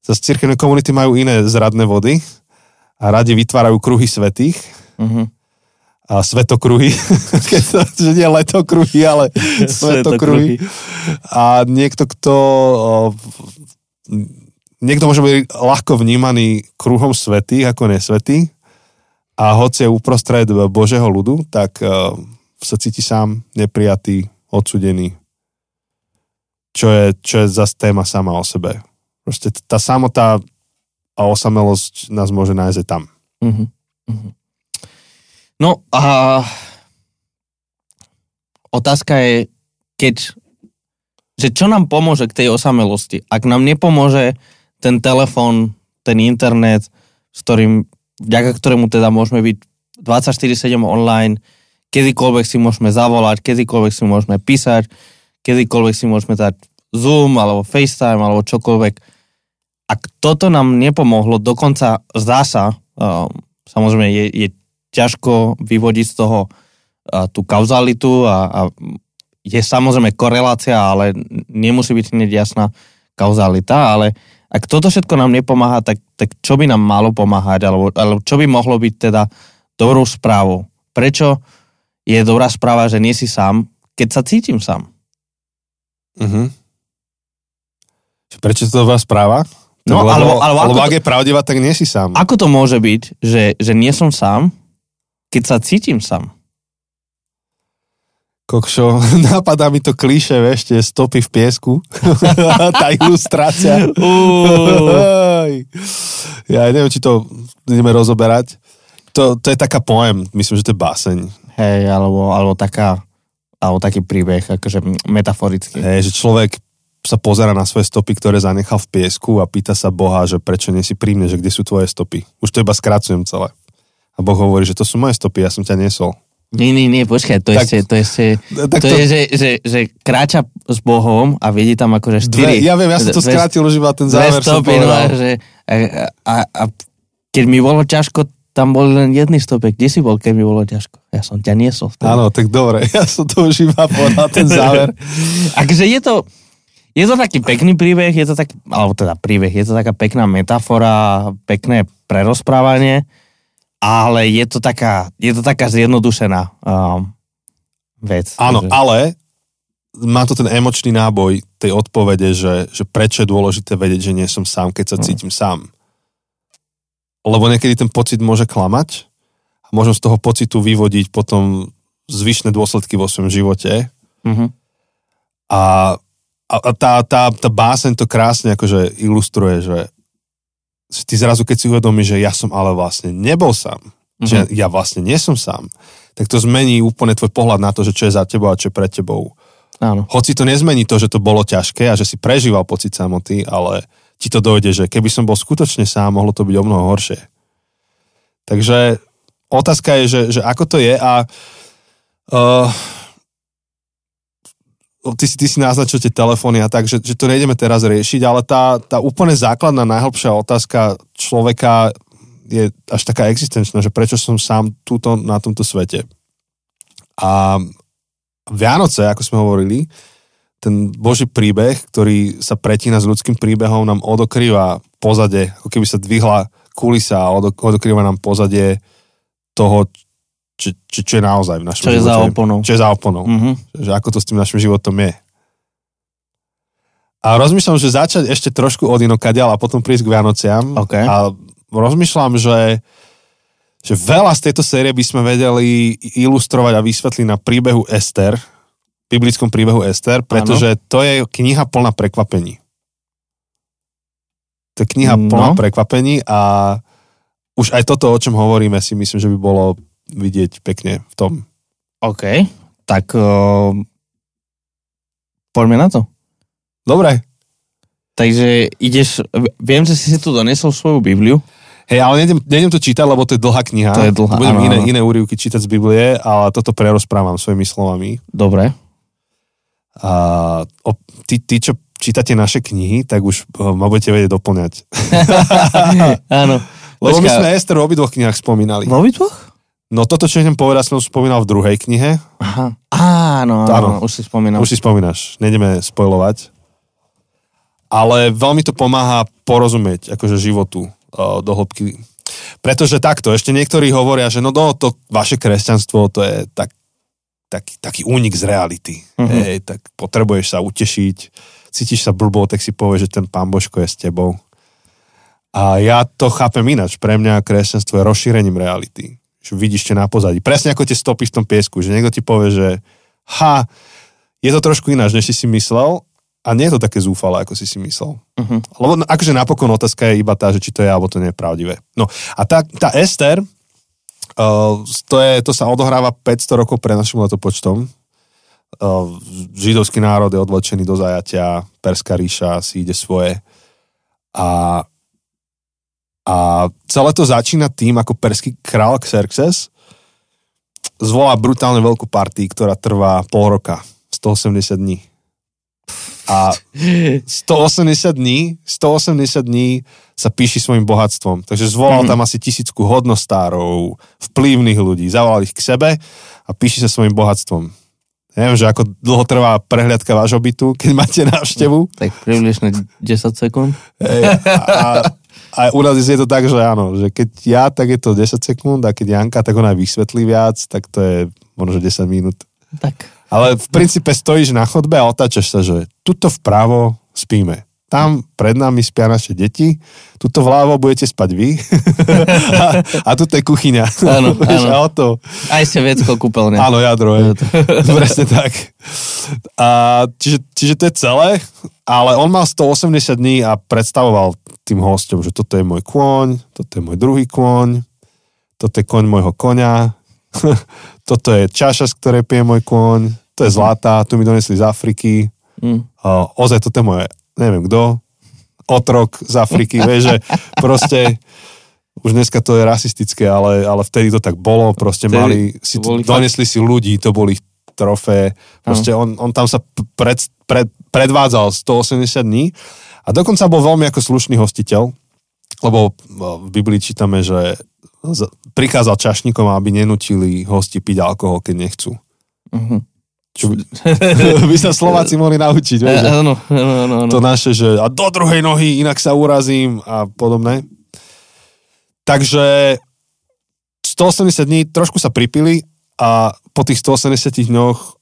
zase cirkevné komunity majú iné zradné vody a radi vytvárajú kruhy svetých. Uh-huh. A svetokruhy, [LAUGHS] keď to, že nie letokruhy, ale [LAUGHS] svetokruhy. A niekto, kto niekto môže byť ľahko vnímaný kruhom svetých ako nesvetý a hoci je uprostred Božieho ľudu, tak uh, sa cíti sám neprijatý, odsudený. Čo je, čo je zase téma sama o sebe. Proste tá samota a osamelosť nás môže nájsť aj tam. Uh-huh. No a otázka je, keď že čo nám pomôže k tej osamelosti? Ak nám nepomôže ten telefón, ten internet, s ktorým, vďaka ktorému teda môžeme byť 24-7 online, kedykoľvek si môžeme zavolať, kedykoľvek si môžeme písať, kedykoľvek si môžeme dať Zoom alebo FaceTime alebo čokoľvek. Ak toto nám nepomohlo, dokonca zdá sa, uh, samozrejme je, je ťažko vyvodiť z toho uh, tú kauzalitu a, a je samozrejme korelácia, ale nemusí byť hneď jasná kauzalita, ale ak toto všetko nám nepomáha, tak, tak čo by nám malo pomáhať, alebo, alebo čo by mohlo byť teda dobrou správou? Prečo je dobrá správa, že nie si sám, keď sa cítim sám? Uh-huh. Prečo to dobrá správa? No, lebo, alebo, alebo, alebo ak to, je pravdivá, tak nie si sám. Ako to môže byť, že, že nie som sám, keď sa cítim sám? Kokšo, [LAUGHS] napadá mi to klíše, vieš, tie stopy v piesku. [LAUGHS] tá ilustrácia. [LAUGHS] ja neviem, či to ideme rozoberať. To, to je taká poem, myslím, že to je báseň. Hej, alebo, alebo taká alebo taký príbeh, akože metaforický. Hej, že človek sa pozera na svoje stopy, ktoré zanechal v piesku a pýta sa Boha, že prečo nie si pri mne, že kde sú tvoje stopy. Už to iba skracujem celé. A Boh hovorí, že to sú moje stopy, ja som ťa nesol. Nie, nie, nie, počkaj, to, tak, ešte, to, ešte, tak to, to je, že, že, že kráča s Bohom a vidí tam akože štyri... Dve, ja viem, ja som to dve, skrátil už iba ten záver stopy, no, a, že, a, a, a keď mi bolo ťažko, tam bol len jedný stopek. Kde si bol, keď mi bolo ťažko? Ja som ťa niesol. Vtedy. Áno, tak dobre, [LAUGHS] ja som to už iba povedal, ten záver. [LAUGHS] Akže je to, je to taký pekný príbeh, je to tak, alebo teda príbeh, je to taká pekná metafora, pekné prerozprávanie, ale je to taká, je to taká zjednodušená um, vec. Áno, že... ale má to ten emočný náboj tej odpovede, že, že prečo je dôležité vedieť, že nie som sám, keď sa mm. cítim sám. Lebo niekedy ten pocit môže klamať a môžem z toho pocitu vyvodiť potom zvyšné dôsledky vo svojom živote. Mm-hmm. A, a, tá, tá, tá básen to krásne akože ilustruje, že ty zrazu, keď si uvedomíš, že ja som ale vlastne nebol sám, mm-hmm. že ja vlastne nie som sám, tak to zmení úplne tvoj pohľad na to, že čo je za tebou a čo je pre tebou. Áno. Hoci to nezmení to, že to bolo ťažké a že si prežíval pocit samoty, ale ti to dojde, že keby som bol skutočne sám, mohlo to byť o mnoho horšie. Takže otázka je, že, že ako to je a uh, ty si, ty si naznačil tie telefóny a tak, že, že to nejdeme teraz riešiť, ale tá, tá úplne základná, najhlbšia otázka človeka je až taká existenčná, že prečo som sám túto na tomto svete. A Vianoce, ako sme hovorili, ten Boží príbeh, ktorý sa pretína s ľudským príbehom, nám odokrýva pozadie, ako keby sa dvihla kulisa a odokrýva nám pozadie toho, čo, čo, čo je naozaj v našom čo živote. Čo je za oponou. Čo je za oponou. Mm-hmm. Že ako to s tým našim životom je. A rozmýšľam, že začať ešte trošku od inokadiaľ a potom prísť k Vianociam. Okay. A rozmýšľam, že, že veľa z tejto série by sme vedeli ilustrovať a vysvetliť na príbehu Ester, biblickom príbehu Ester, pretože ano. to je kniha plná prekvapení. To je kniha no. plná prekvapení a už aj toto, o čom hovoríme, si myslím, že by bolo vidieť pekne v tom. OK, tak uh, poďme na to. Dobre. Takže ideš, viem, že si si tu donesol svoju Bibliu. Hej, ale nejdem, nejdem to čítať, lebo to je dlhá kniha. To je dlhá, Budem áno, iné, iné úryvky čítať z Biblie, ale toto prerozprávam svojimi slovami. Dobre. A o, tí, tí, čo čítate naše knihy, tak už uh, ma budete vedieť doplňať. [LAUGHS] áno. [LAUGHS] Lebo Počka. my sme Ester v obidvoch knihách spomínali. V obidvoch? No toto, čo idem povedať, som spomínal v druhej knihe. Aha. Áno, áno, áno, už si spomínal. Už si spomínaš, nejdeme spojovať. Ale veľmi to pomáha porozumieť akože životu uh, do hĺbky. Pretože takto, ešte niektorí hovoria, že no, no to vaše kresťanstvo, to je tak, tak, taký únik z reality. Uh-huh. Hej, tak potrebuješ sa utešiť, cítiš sa blbo, tak si povieš, že ten pán Božko je s tebou. A ja to chápem ináč. Pre mňa kresťanstvo je rozšírením reality vidíš čo na pozadí. Presne ako tie stopy v tom piesku, že niekto ti povie, že ha, je to trošku ináč, než si si myslel a nie je to také zúfale, ako si si myslel. Uh-huh. Lebo akože napokon otázka je iba tá, že či to je alebo to nie je pravdivé. No a tá, tá Ester, uh, to, je, to sa odohráva 500 rokov pred našim letopočtom. Uh, židovský národ je odvlečený do zajatia, Perská ríša si ide svoje. A a celé to začína tým, ako perský král Xerxes zvolá brutálne veľkú partii, ktorá trvá pol roka, 180 dní. A 180 dní, 180 dní sa píši svojim bohatstvom. Takže zvolal mm-hmm. tam asi tisícku hodnostárov, vplyvných ľudí, zavolal ich k sebe a píši sa svojim bohatstvom. Neviem, že ako dlho trvá prehliadka vášho bytu, keď máte návštevu. Tak približne 10 sekúnd. Hey, a, a u nás je to tak, že áno, že keď ja, tak je to 10 sekúnd a keď Janka, tak ona vysvetlí viac, tak to je možno 10 minút. Tak. Ale v princípe stojíš na chodbe a otáčaš sa, že tuto vpravo spíme. Tam pred nami spia naše deti, tuto vľavo budete spať vy [LAUGHS] [LAUGHS] a, a tuto je kuchyňa. Áno, [LAUGHS] áno. A o to. Aj vecko kúpeľne. Áno, jadro je. Presne tak. A, čiže, čiže to je celé, ale on mal 180 dní a predstavoval tým hostom, že toto je môj kôň, toto je môj druhý kôň, toto je kôň môjho konia, [LAUGHS] toto je čaša, z ktorej pije môj kôň, to je zlatá, tu mi donesli z Afriky, Mm. uh, ozaj toto je moje, neviem kto, otrok z Afriky, vieš, že [LAUGHS] proste už dneska to je rasistické, ale, ale vtedy to tak bolo, proste Vtedy mali, si, boli donesli si ľudí, to boli ich trofé, proste on, on tam sa pred, pred, predvádzal 180 dní a dokonca bol veľmi ako slušný hostiteľ, lebo uh, v Biblii čítame, že prikázal čašníkom, aby nenutili hosti piť alkohol, keď nechcú. Mhm. Čo by, [LAUGHS] by sa Slováci mohli naučiť, vieš, Áno, áno, áno. áno. to naše, že a do druhej nohy, inak sa urazím a podobné. Takže 180 dní trošku sa pripili a po tých 180 dňoch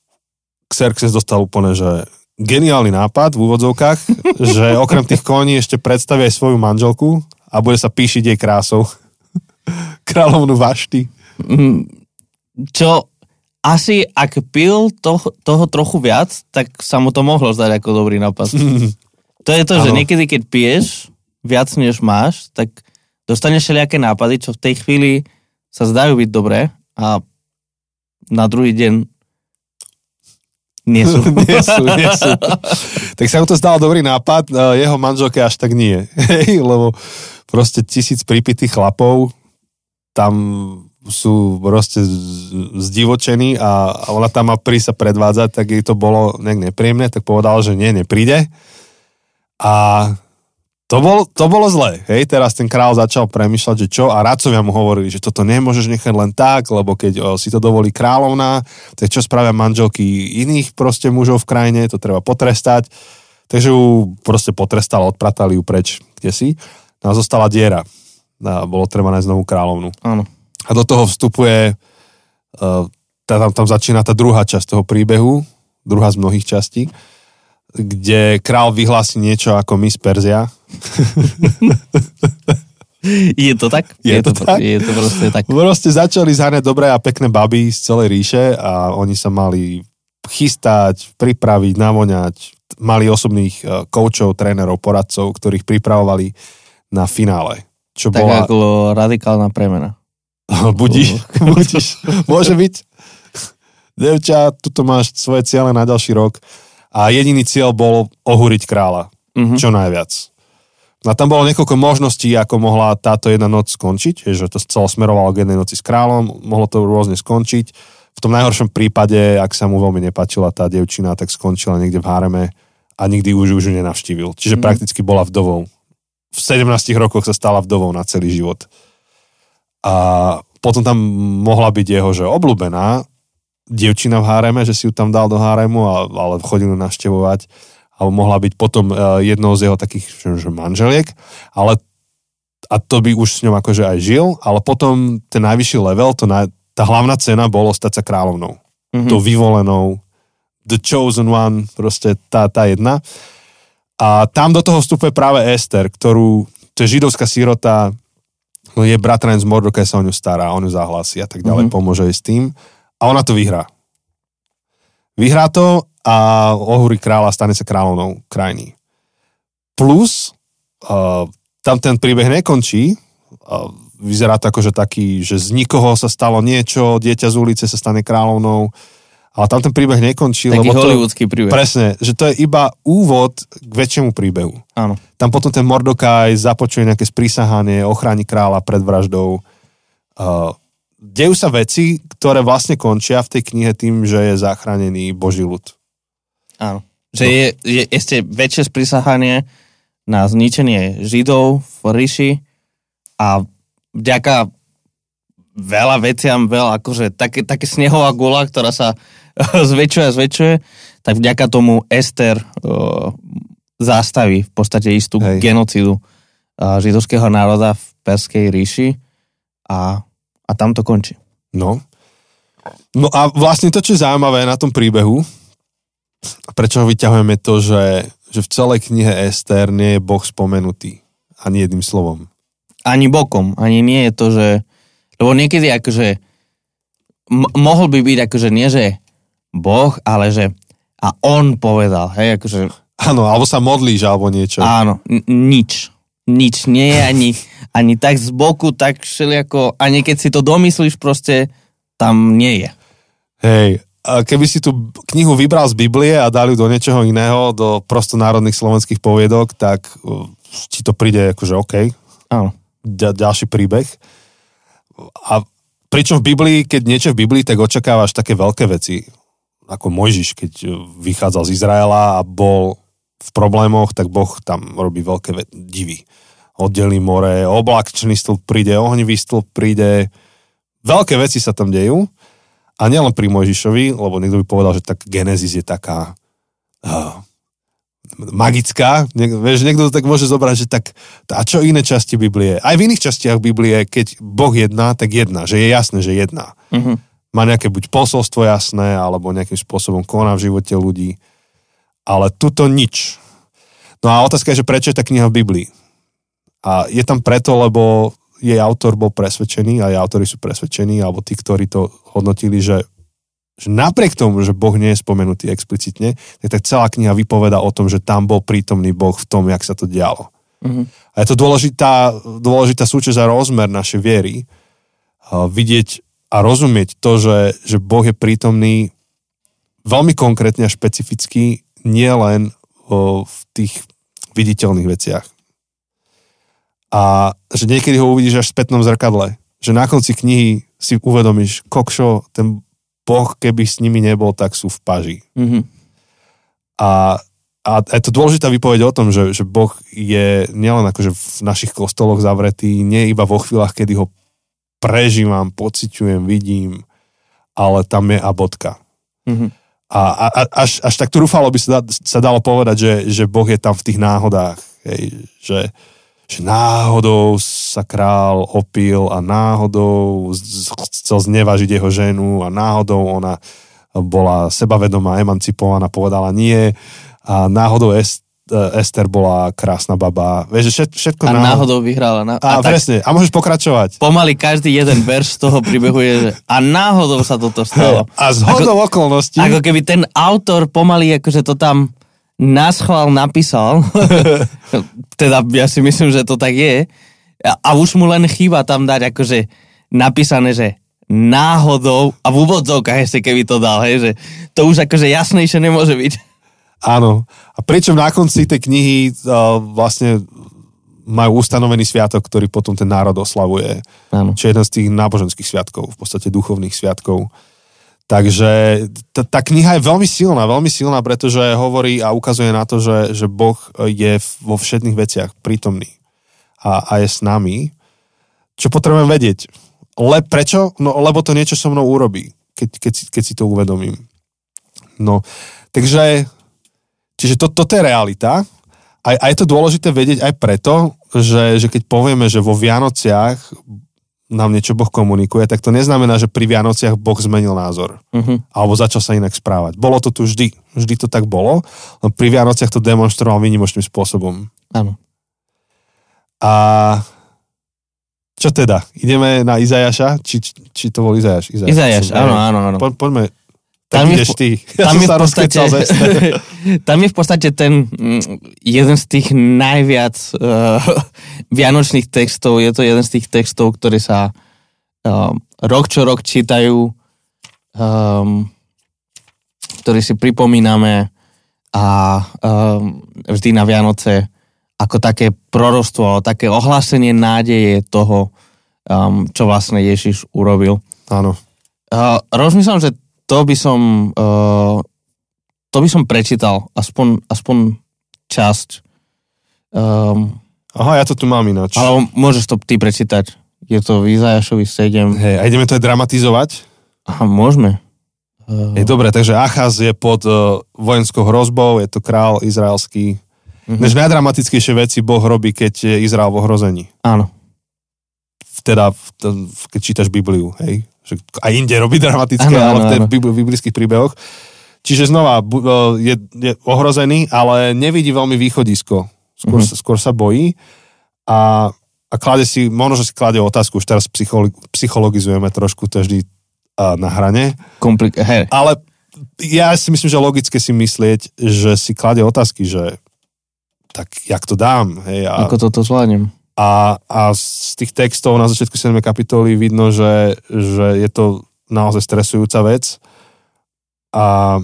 Xerxes dostal úplne, že geniálny nápad v úvodzovkách, [LAUGHS] že okrem tých koní ešte predstaví aj svoju manželku a bude sa píšiť jej krásou. [LAUGHS] Kráľovnú Vašty. Mm, Čo asi ak pil to, toho trochu viac, tak sa mu to mohlo zdať ako dobrý nápad. [LAUGHS] To je to, že Áno. niekedy, keď piješ viac, než máš, tak dostaneš všelijaké nápady, čo v tej chvíli sa zdajú byť dobré a na druhý deň nie sú. [LAUGHS] nie sú, nie sú. Tak sa mu to zdal dobrý nápad, e, jeho manželke až tak nie. [LAUGHS] Hej, lebo proste tisíc pripitých chlapov, tam sú proste zdivočení a ona tam má prísť sa predvádzať, tak jej to bolo nejak nepríjemné, tak povedal, že nie, nepríde. A to, bol, to bolo zlé. Hej, teraz ten král začal premýšľať, že čo a radcovia mu hovorili, že toto nemôžeš nechať len tak, lebo keď o, si to dovolí kráľovná, tak čo spravia manželky iných proste mužov v krajine, to treba potrestať. Takže ju proste potrestal, odpratali ju preč, kde si. No a zostala diera. A bolo treba nájsť novú kráľovnú. Áno. A do toho vstupuje, uh, tam, tam začína tá druhá časť toho príbehu, druhá z mnohých častí, kde král vyhlási niečo ako Miss Perzia. [LAUGHS] Je to tak? Je to tak? Je to proste tak. Proste začali zháňať dobré a pekné baby z celej ríše a oni sa mali chystať, pripraviť, navoňať. Mali osobných uh, koučov, trénerov, poradcov, ktorých pripravovali na finále. Čo Tak bola... ako radikálna premena. [LAUGHS] Budíš, [LAUGHS] budíš. Môže byť. Devča, tuto máš svoje ciele na ďalší rok a jediný cieľ bol ohúriť kráľa. Mhm. Čo najviac. No a tam bolo niekoľko možností, ako mohla táto jedna noc skončiť, že to celo smerovalo k jednej noci s kráľom, mohlo to rôzne skončiť. V tom najhoršom prípade, ak sa mu veľmi nepáčila tá devčina, tak skončila niekde v háreme a nikdy už ju nenavštívil. Čiže Mhm. prakticky bola vdovou. V 17 rokoch sa stala vdovou na celý život. A potom tam mohla byť jeho, že obľúbená dievčina v háreme, že si ju tam dal do háremu, ale chodil ju navštevovať alebo mohla byť potom uh, jednou z jeho takých že, že manželiek, ale a to by už s ňou akože aj žil, ale potom ten najvyšší level, to na, tá hlavná cena bolo stať sa kráľovnou. Mhm. To vyvolenou, the chosen one, proste tá, tá jedna. A tam do toho vstupuje práve Ester, ktorú, to je židovská sírota, je bratranec Mordokaj sa o ňu stará, on ju zahlási a tak ďalej, Mhm. pomôže jej s tým. A ona to vyhrá. Vyhrá to a ohúri kráľa stane sa kráľovnou krajiny. Plus, uh, tam ten príbeh nekončí, uh, vyzerá to ako, že taký, že z nikoho sa stalo niečo, dieťa z ulice sa stane kráľovnou, ale tam ten príbeh nekončí, Taký lebo to, hollywoodsky príbeh. presne, že to je iba úvod k väčšiemu príbehu. Áno. Tam potom ten Mordokaj započuje nejaké sprísahanie, ochráni kráľa pred vraždou. Uh, dejú sa veci, ktoré vlastne končia v tej knihe tým, že je zachránený Boží ľud. Áno. Že je, je ešte väčšie sprísahanie na zničenie Židov v ríši a vďaka veľa veciam, veľa akože také, také snehová gula, ktorá sa [LAUGHS] zväčšuje a zväčšuje, tak vďaka tomu Ester uh, zastaví v podstate istú Hej. genocidu uh, židovského národa v Perskej ríši a, a tam to končí. No. No a vlastne to, čo je zaujímavé na tom príbehu, prečo ho vyťahujeme to, že, že v celej knihe Ester nie je Boh spomenutý ani jedným slovom. ani bokom, ani nie je to, že... Lebo niekedy akože m- mohol by byť akože nie, že Boh, ale že a on povedal, hej, akože Áno, alebo sa modlíš, alebo niečo. áno, n- nič. Nič nie je ani, ani tak z boku, tak všelijako, ani keď si to domyslíš, proste tam nie je. Hej, a keby si tú knihu vybral z Biblie a dali ju do niečoho iného, do prostonárodných slovenských poviedok, tak uh, ti to príde akože OK. Áno. Ďa, ďalší príbeh. A pričom v Biblii, keď niečo v Biblii, tak očakávaš také veľké veci. Ako Mojžiš, keď vychádzal z Izraela a bol v problémoch, tak Boh tam robí veľké ve- divy. Oddelí more, oblakčný stĺp príde, ohnivý stĺp príde, veľké veci sa tam dejú. A nielen pri Mojžišovi, lebo niekto by povedal, že tak Genesis je taká uh, magická. Nie, vieš, niekto to tak môže zobrať, že tak, a čo iné časti Biblie? Aj v iných častiach Biblie, keď Boh jedná, tak jedná, že je jasné, že jedná. Mhm. Má nejaké buď posolstvo jasné, alebo nejakým spôsobom koná v živote ľudí. Ale tuto nič. No a otázka je, že prečo je tá kniha v Biblii? A je tam preto, lebo jej autor bol presvedčený, a jej autori sú presvedčení, alebo tí, ktorí to hodnotili, že, že napriek tomu, že Boh nie je spomenutý explicitne, tak, tak celá kniha vypoveda o tom, že tam bol prítomný Boh v tom, jak sa to dialo. Mhm. A je to dôležitá, dôležitá súčasť a rozmer našej viery, a vidieť a rozumieť to, že, že Boh je prítomný veľmi konkrétne a špecificky, nie len v tých viditeľných veciach a že niekedy ho uvidíš až v spätnom zrkadle. Že na konci knihy si uvedomíš, kokšo, ten Boh, keby s nimi nebol, tak sú v paži. Mm-hmm. A, a je to dôležitá výpoveď o tom, že, že Boh je nielen akože v našich kostoloch zavretý, nie iba vo chvíľach, kedy ho prežívam, pociťujem, vidím, ale tam je a bodka. Mm-hmm. A, a, až, až tak trúfalo by sa, sa dalo povedať, že, že Boh je tam v tých náhodách. Hej, že, že náhodou sa král opil a náhodou chcel znevažiť jeho ženu a náhodou ona bola sebavedomá, emancipovaná, povedala nie a náhodou Est, Ester bola krásna baba. Vieš, že všetko a náhodou, náhodou vyhrala. Na, a, a presne, a môžeš pokračovať. Pomaly každý jeden verš z toho príbehu je, že a náhodou sa toto stalo. [LAUGHS] A z hodou okolností. Ako keby ten autor pomaly akože to tam náschval napísal, [LAUGHS] teda ja si myslím, že to tak je, a už mu len chýba tam dať akože napísané, že náhodou, a v úvodzovkách ešte keby to dal, hej, že to už akože jasnejšie nemôže byť. Áno. A pričom na konci tej knihy uh, vlastne majú ustanovený sviatok, ktorý potom ten národ oslavuje. Áno. Čiže jeden z tých náboženských sviatkov, v podstate duchovných sviatkov. Takže t- tá kniha je veľmi silná, veľmi silná, pretože hovorí a ukazuje na to, že, že Boh je vo všetných veciach prítomný a, a je s nami. Čo potrebujem vedieť? Le, prečo? No lebo to niečo so mnou urobí, keď, keď, keď si to uvedomím. No, takže čiže to, toto je realita a, a je to dôležité vedieť aj preto, že, že keď povieme, že vo Vianociach nám niečo Boh komunikuje, tak to neznamená, že pri Vianociach Boh zmenil názor. Uh-huh. Alebo začal sa inak správať. Bolo to tu vždy. Vždy to tak bolo. No pri Vianociach to demonstroval výnimočným spôsobom. Áno. A čo teda? Ideme na Izajaša? Či, či, to bol Izajaš? Izajaš, Izajaš áno, áno, áno. Po, poďme, tam ideš v, ty. [LAUGHS] Ja tam, je v podstate, [LAUGHS] tam je v podstate ten mm, jeden z tých najviac uh, [LAUGHS] vianočných textov, je to jeden z tých textov, ktoré sa uh, rok čo rok čítajú, um, ktorý si pripomíname a um, vždy na Vianoce ako také prorostvo, také ohlásenie nádeje toho, um, čo vlastne Ježiš urobil. Áno. Uh, rozmýšľam, že to by som uh, to by som prečítal, aspoň, aspoň časť. Um, Aha, ja to tu mám ináč. Ale môžeš to ty prečítať. Je to v Izajašovi 7. Hej, a ideme to aj dramatizovať? Aha, môžeme. Uh... Je dobre, takže Achaz je pod uh, vojenskou hrozbou, je to král izraelský. Uh-huh. Než najdramatickejšie veci Boh robí, keď je Izrael v ohrození. Áno. Teda, keď čítaš Bibliu, hej? Že aj inde robí dramatické, ano, ale v, v biblických príbehoch. Čiže znova e, je, je ohrozený, ale nevidí veľmi východisko. Skôr, uh-huh. skôr sa bojí a, a klade si, možno, že si klade otázku, už teraz psycholo, psychologizujeme trošku, to vždy uh, na hrane. Komplik- hey. Ale ja si myslím, že logické si myslieť, že si klade otázky, že tak jak to dám? Hej, a, Ako toto zvládnem? A, a z tých textov na začiatku 7. kapitoly vidno, že, že je to naozaj stresujúca vec. a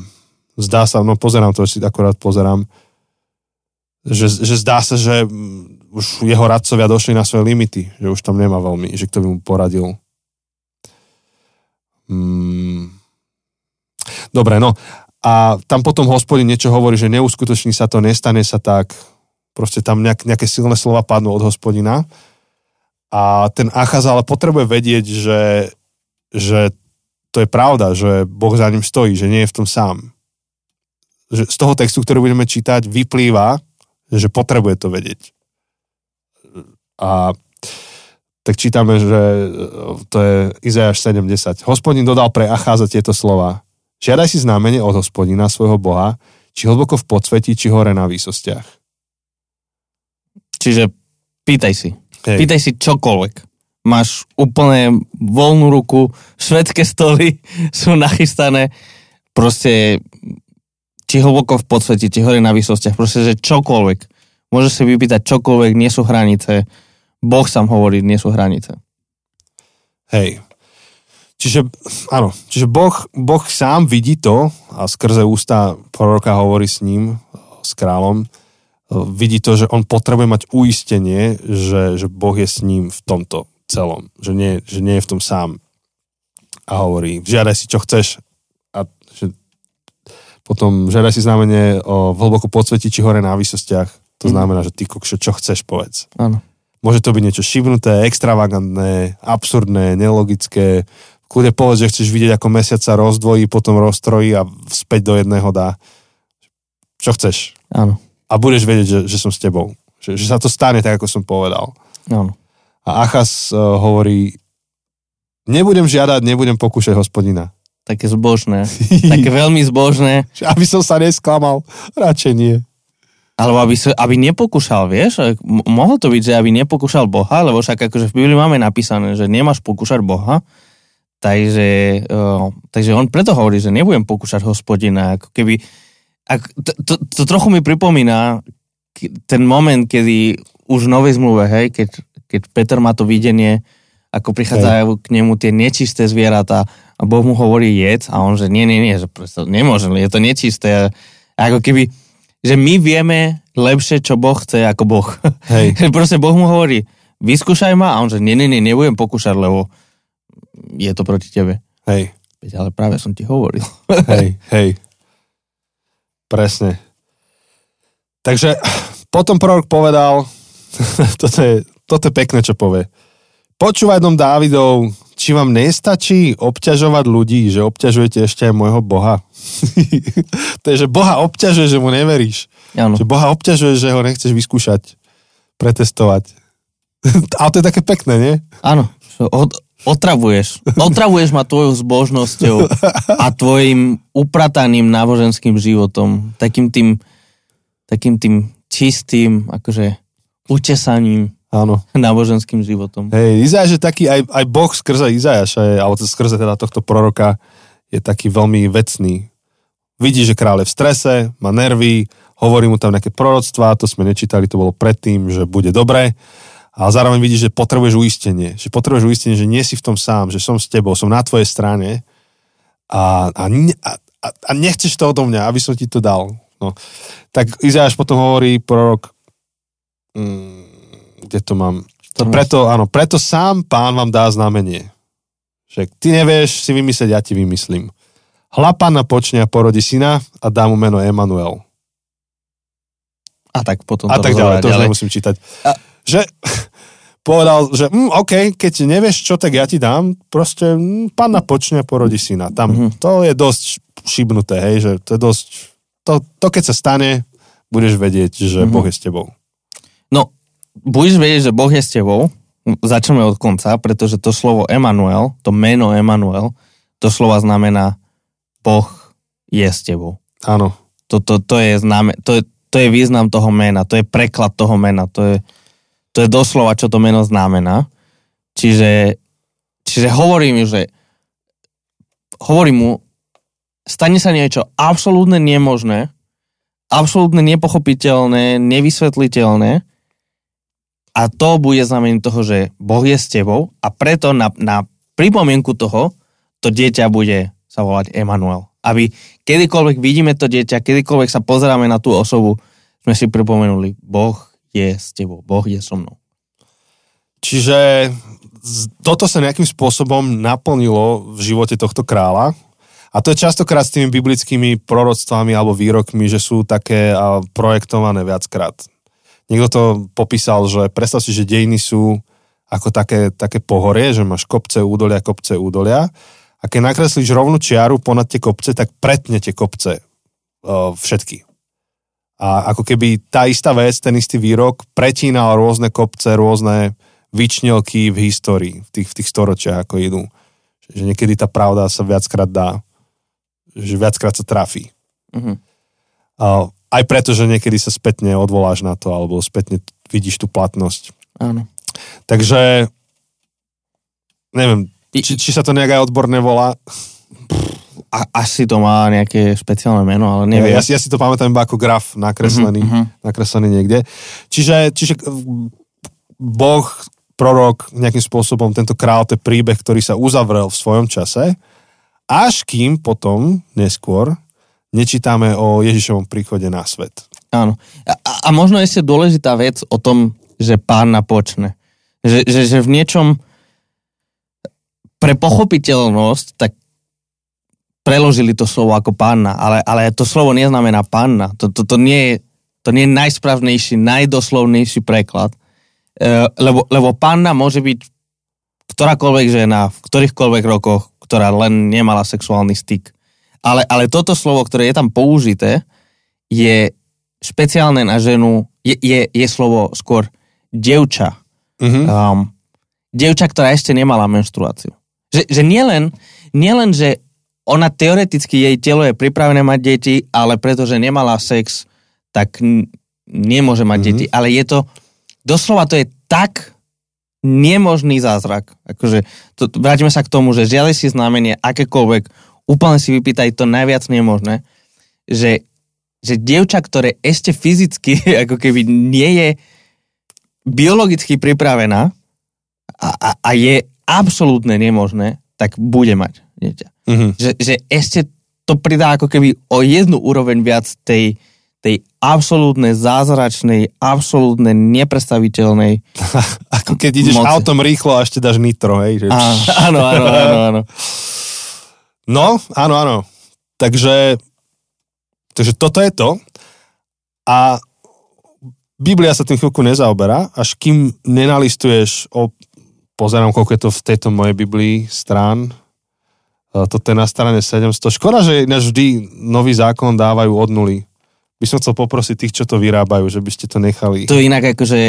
zdá sa, no pozerám to, si akorát pozerám, že, že zdá sa, že už jeho radcovia došli na svoje limity, že už tam nemá veľmi, že kto by mu poradil. Mm. Dobre, no a tam potom hospodin niečo hovorí, že neuskutoční sa to, nestane sa tak, proste tam nejak, nejaké silné slova padnú od hospodina a ten Achaz ale potrebuje vedieť, že, že to je pravda, že Boh za ním stojí, že nie je v tom sám. Že z toho textu, ktorý budeme čítať, vyplýva, že potrebuje to vedieť. A tak čítame, že to je Izajáš 70. Hospodin dodal pre Acháza tieto slova. Žiadaj si znamenie od hospodina, svojho Boha, či hlboko v podsvetí, či hore na výsostiach. Čiže pýtaj si. Hej. Pýtaj si čokoľvek. Máš úplne voľnú ruku, švedské stoly [LAUGHS] sú nachystané, proste či hlboko v podsvete, či hore na výsostiach, proste, že čokoľvek. Môžeš si vypýtať čokoľvek, nie sú hranice. Boh sám hovorí, nie sú hranice. Hej. Čiže, áno, čiže boh, boh sám vidí to a skrze ústa proroka hovorí s ním, s kráľom, vidí to, že on potrebuje mať uistenie, že, že Boh je s ním v tomto celom, že nie, že nie je v tom sám. A hovorí, žiadaj si, čo chceš. A že potom žiadaj si znamenie o hlboko podsvetí, či hore na výsostiach. To Mhm. znamená, že ty kokšo, čo chceš, povedz. Áno. Môže to byť niečo šibnuté, extravagantné, absurdné, nelogické. Kľudne povedz, že chceš vidieť, ako mesiac sa rozdvojí, potom roztrojí a späť do jedného dá. Čo chceš. Áno. A budeš vedieť, že, že som s tebou. Že, že sa to stane tak, ako som povedal. Áno. A Achas uh, hovorí, nebudem žiadať, nebudem pokúšať hospodina. Také zbožné. [LAUGHS] Také veľmi zbožné. Aby som sa nesklamal. Radšej nie. Alebo aby, aby nepokúšal, vieš? M- mohlo to byť, že aby nepokúšal Boha, lebo však akože v Biblii máme napísané, že nemáš pokúšať Boha, takže, uh, takže on preto hovorí, že nebudem pokúšať hospodina, ako keby, ak, to, to, to trochu mi pripomína ten moment, kedy už v novej zmluve, hej, keď, keď Peter má to videnie, ako prichádzajú k nemu tie nečisté zvieratá a Boh mu hovorí jedz a on, že nie, nie, nie, že proste nemôžem, je to nečisté. A ako keby, že my vieme lepšie, čo Boh chce, ako Boh. Hej. [LAUGHS] Proste Boh mu hovorí, vyskúšaj ma a on, že nie, nie, nie, nebudem pokúšať, lebo je to proti tebe. Hej, Veď, ale práve som ti hovoril. hej, hej. Presne. Takže potom prorok povedal, [LAUGHS] toto je, toto je pekné, čo povie. Počúvaj dom Dávidov, či vám nestačí obťažovať ľudí, že obťažujete ešte aj môjho Boha. [LAUGHS] to je, že Boha obťažuje, že mu neveríš. Áno. Že Boha obťažuje, že ho nechceš vyskúšať, pretestovať. [LAUGHS] Ale to je také pekné, nie? Áno, od, otravuješ. Otravuješ ma tvojou zbožnosťou a tvojim uprataným náboženským životom. Takým tým, takým tým čistým, akože utesaním Áno. náboženským životom. Hej, Izajáš je taký, aj, aj Boh skrze Izajaša, je, alebo skrze teda tohto proroka, je taký veľmi vecný. Vidí, že kráľ je v strese, má nervy, hovorí mu tam nejaké proroctvá, to sme nečítali, to bolo predtým, že bude dobre. A zároveň vidíš, že potrebuješ uistenie. Že potrebuješ uistenie, že nie si v tom sám, že som s tebou, som na tvojej strane a, a, a, a, nechceš to odo mňa, aby som ti to dal. No. Tak Izajáš potom hovorí, prorok, mm, kde to mám? 14. Preto, áno, preto sám pán vám dá znamenie. Že ty nevieš si vymyslieť, ja ti vymyslím. Hlapana počne a porodí syna a dá mu meno Emanuel. A tak potom A to tak ďalej, to už nemusím čítať. A- Že [LAUGHS] povedal, že mm, OK, keď nevieš čo, tak ja ti dám. Proste mm, panna počne a porodí syna. Tam, Mhm. to je dosť šibnuté, hej, že to je dosť... To, to keď sa stane, budeš vedieť, že Mhm. Boh je s tebou. No, budeš vedieť, že Boh je s tebou. Začneme od konca, pretože to slovo Emanuel, to meno Emanuel, to slova znamená Boh je s tebou. Áno, To, to, to, je, známe, to, je, to je význam toho mena, to je preklad toho mena, to je, to je doslova, čo to meno znamená. Čiže, čiže hovorím, že hovorím mu, stane sa niečo absolútne nemožné, absolútne nepochopiteľné, nevysvetliteľné a to bude znamením toho, že Boh je s tebou a preto na, na pripomienku toho to dieťa bude sa volať Emanuel. Aby kedykoľvek vidíme to dieťa, kedykoľvek sa pozeráme na tú osobu, sme si pripomenuli, Boh je s tebou, Boh je so mnou. Čiže toto sa nejakým spôsobom naplnilo v živote tohto kráľa. A to je častokrát s tými biblickými proroctvami alebo výrokmi, že sú také projektované viackrát. Niekto to popísal, že predstav si, že dejiny sú ako také, také pohorie, že máš kopce, údolia, kopce, údolia. A keď nakreslíš rovnú čiaru ponad tie kopce, tak pretne tie kopce všetky. A ako keby tá istá vec, ten istý výrok pretínal rôzne kopce, rôzne vyčnelky v histórii, v tých, v tých storočiach, ako idú. Že niekedy tá pravda sa viackrát dá, že viackrát sa trafí. Uh-huh. Uh, aj preto, že niekedy sa spätne odvoláš na to, alebo spätne vidíš tú platnosť. Áno. Takže, neviem, či, či sa to nejak aj odborne volá? A, asi to má nejaké špeciálne meno, ale neviem. Ja, ja, ja si to pamätám iba ako graf nakreslený, uh-huh, uh-huh. nakreslený niekde. Čiže, čiže Boh, prorok, nejakým spôsobom tento král, to je príbeh, ktorý sa uzavrel v svojom čase, až kým potom, neskôr, nečítame o Ježišovom príchode na svet. Áno. A, a možno ešte dôležitá vec o tom, že pán napočne. Že, že, že v niečom pre pochopiteľnosť, tak preložili to slovo ako panna, ale, ale to slovo neznamená panna. To, to, to, nie, je, to nie je najsprávnejší, najdoslovnejší preklad. E, lebo, lebo panna môže byť ktorákoľvek žena v ktorýchkoľvek rokoch, ktorá len nemala sexuálny styk. Ale, ale toto slovo, ktoré je tam použité, je špeciálne na ženu, je, je, je slovo skôr devča. Mm-hmm. Um, devča, ktorá ešte nemala menštruáciu. Že, že nielen, nielen, že ona teoreticky, jej telo je pripravené mať deti, ale pretože nemala sex, tak n- nemôže mať mm-hmm. deti. Ale je to, doslova to je tak nemožný zázrak. Akože, to, vrátime sa k tomu, že žiadaj si znamenie, akékoľvek, úplne si vypýtaj to najviac nemožné, že, že dievča, ktoré ešte fyzicky [LAUGHS] ako keby nie je biologicky pripravená a, a, a je absolútne nemožné, tak bude mať dieťa. Mm-hmm. Že, že ešte to pridá ako keby o jednu úroveň viac tej, tej absolútne zázračnej, absolútne neprestaviteľnej [LAUGHS] Ako keď ideš moci. autom rýchlo a ešte dáš nitro, hej? Že... [LAUGHS] áno, áno, áno, áno. No, áno, áno. Takže, takže toto je to. A Biblia sa tým chvíľku nezaoberá, až kým nenalistuješ o... Pozerám, koľko je to v tejto mojej Biblii strán. Toto je na strane 700. Škoda, že vždy nový zákon dávajú od nuly. By som chcel poprosiť tých, čo to vyrábajú, že by ste to nechali. To inak akože,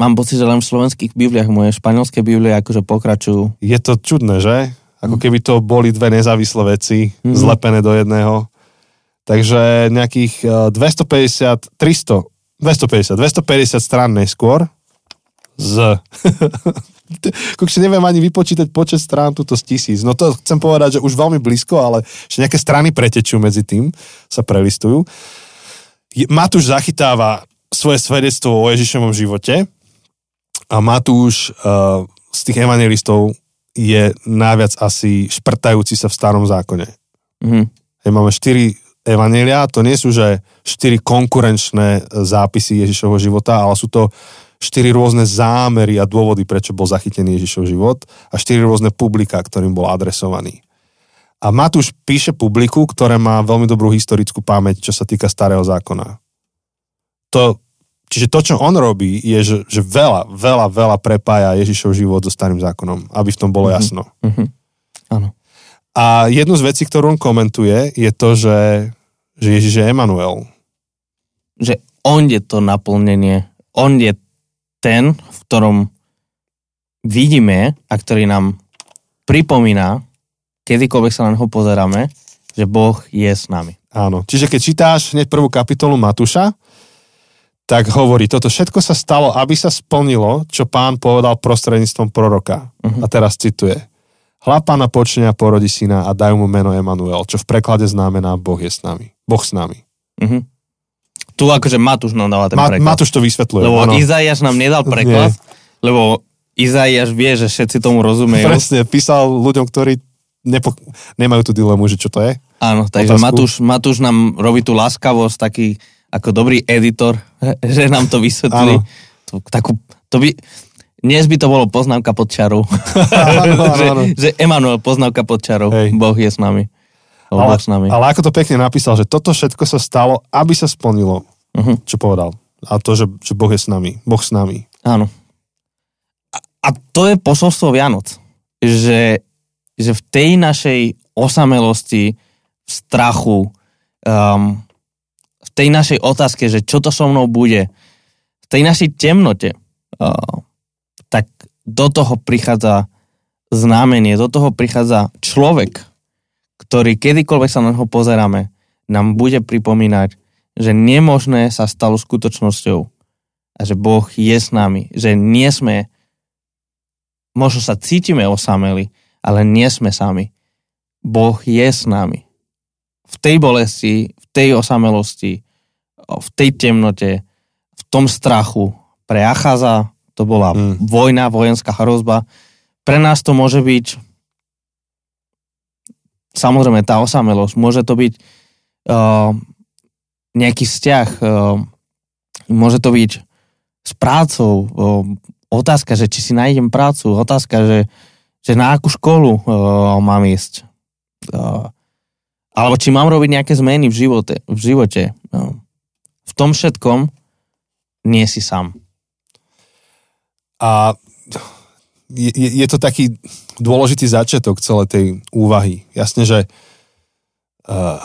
mám pocit, že len v slovenských Bibliách, moje španielské Biblie akože pokračujú. Je to čudné, že? Ako keby to boli dve nezávislé veci, mm-hmm. zlepené do jedného. Takže nejakých 250, 300, 250, 250 strán neskôr z... [LAUGHS] [LAUGHS] Kokšie neviem ani vypočítať počet strán tuto z tisíc. No to chcem povedať, že už veľmi blízko, ale že nejaké strany pretečú medzi tým, sa prelistujú. Matúš zachytáva svoje svedectvo o Ježišovom živote a Matúš uh, z tých evangelistov je najviac asi šprtajúci sa v starom zákone. Mm. Hej, máme štyri evanelia, to nie sú, že štyri konkurenčné zápisy Ježišovho života, ale sú to štyri rôzne zámery a dôvody, prečo bol zachytený Ježišov život a štyri rôzne publika, ktorým bol adresovaný. A Matúš píše publiku, ktoré má veľmi dobrú historickú pamäť, čo sa týka starého zákona. To Čiže to, čo on robí, je, že, že veľa, veľa, veľa prepája Ježišov život so starým zákonom, aby v tom bolo mm-hmm. jasno. Mm-hmm. Áno. A jednu z vecí, ktorú on komentuje, je to, že, že Ježiš je Emanuel. Že on je to naplnenie. On je ten, v ktorom vidíme a ktorý nám pripomína, kedykoľvek sa na neho pozeráme, že Boh je s nami. Áno. Čiže keď čítáš hneď prvú kapitolu Matúša, tak hovorí, toto všetko sa stalo, aby sa splnilo, čo pán povedal prostredníctvom proroka. Uh-huh. A teraz cituje. Hla pána počne a porodí syna a dajú mu meno Emanuel, čo v preklade znamená Boh je s nami. Boh s nami. Uh-huh. Tu akože Matúš nám dáva ten Ma- preklad. Matúš to vysvetľuje. Lebo ano. Izaiáš nám nedal preklad, Nie. lebo Izaiáš vie, že všetci tomu rozumejú. Presne, písal ľuďom, ktorí nepo, nemajú tú dilemu, že čo to je. Áno, takže Matúš, Matúš nám robí tú láskavosť, taký ako dobrý editor, [LAUGHS] že nám to vysvetlí. To, takú, to by, dnes by to bolo poznámka pod čarou. [LAUGHS] [LAUGHS] že, že Emanuel poznámka pod čarou. Hej. Boh je s nami. Ale, s nami. ale ako to pekne napísal, že toto všetko sa stalo, aby sa splnilo, uh-huh. čo povedal. A to, že, že Boh je s nami. Boh s nami. Áno. A, a to je posolstvo Vianoc. Že, že v tej našej osamelosti, v strachu, um, v tej našej otázke, že čo to so mnou bude, v tej našej temnote, uh, tak do toho prichádza znamenie, do toho prichádza človek, ktorý kedykoľvek sa na neho pozeráme, nám bude pripomínať, že nemožné sa stalo skutočnosťou a že Boh je s nami, že nie sme, možno sa cítime osameli, ale nie sme sami. Boh je s nami. V tej bolesti, v tej osamelosti, v tej temnote, v tom strachu. Pre Achaza to bola mm. vojna, vojenská hrozba. Pre nás to môže byť samozrejme tá osamelosť. Môže to byť uh, nejaký vzťah, eh, môže to byť s prácou, eh, otázka, že či si nájdem prácu, otázka, že, že na akú školu eh, mám ísť. Alebo či mám robiť nejaké zmeny v živote. V, živote. v tom všetkom nie si sám. A je, je to taký dôležitý začiatok celej tej úvahy. Jasne, že uh,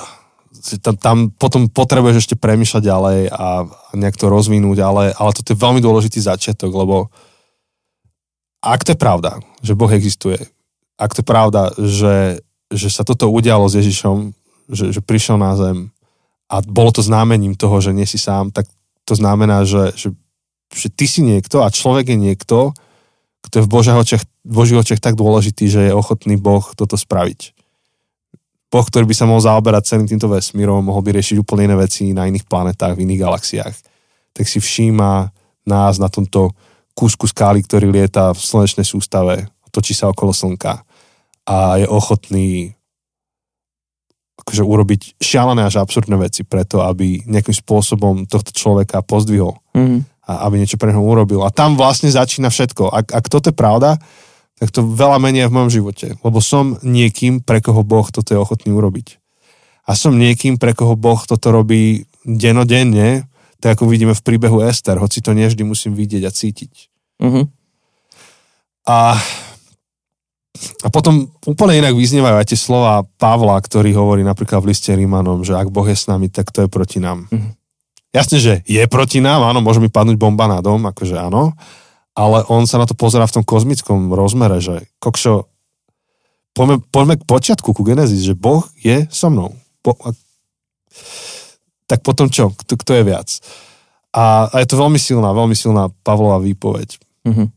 tam, tam potom potrebuješ ešte premýšľať ďalej a, a nejak to rozvinúť, ale, ale toto je veľmi dôležitý začiatok, lebo ak to je pravda, že Boh existuje, ak to je pravda, že, že sa toto udialo s Ježišom, že, že prišiel na zem a bolo to známením toho, že nie si sám, tak to znamená, že, že, že ty si niekto a človek je niekto, kto je v očiach, Božích očiach tak dôležitý, že je ochotný Boh toto spraviť. Boh, ktorý by sa mohol zaoberať celým týmto vesmírom, mohol by riešiť úplne iné veci na iných planetách, v iných galaxiách, tak si všíma nás na tomto kúsku skály, ktorý lieta v slnečnej sústave, točí sa okolo Slnka a je ochotný akože urobiť šialené až absurdné veci preto, aby nejakým spôsobom tohto človeka pozdvihol mm. A aby niečo pre neho urobil. A tam vlastne začína všetko. Ak, ak toto je pravda, tak to veľa menia v mojom živote. Lebo som niekým, pre koho Boh toto je ochotný urobiť. A som niekým, pre koho Boh toto robí denodenne, tak ako vidíme v príbehu Ester, hoci to nevždy musím vidieť a cítiť. Uh-huh. A, a potom úplne inak vyznievajú aj tie slova Pavla, ktorý hovorí napríklad v liste Rímanom, že ak Boh je s nami, tak to je proti nám. Uh-huh. Jasne, že je proti nám, áno, môže mi padnúť bomba na dom, akože áno, ale on sa na to pozera v tom kozmickom rozmere, že kokšo, poďme, poďme k počiatku, ku Genesis, že Boh je so mnou. Bo, a, tak potom čo? Kto, kto je viac? A, a je to veľmi silná, veľmi silná Pavlova výpoveď. Mm-hmm.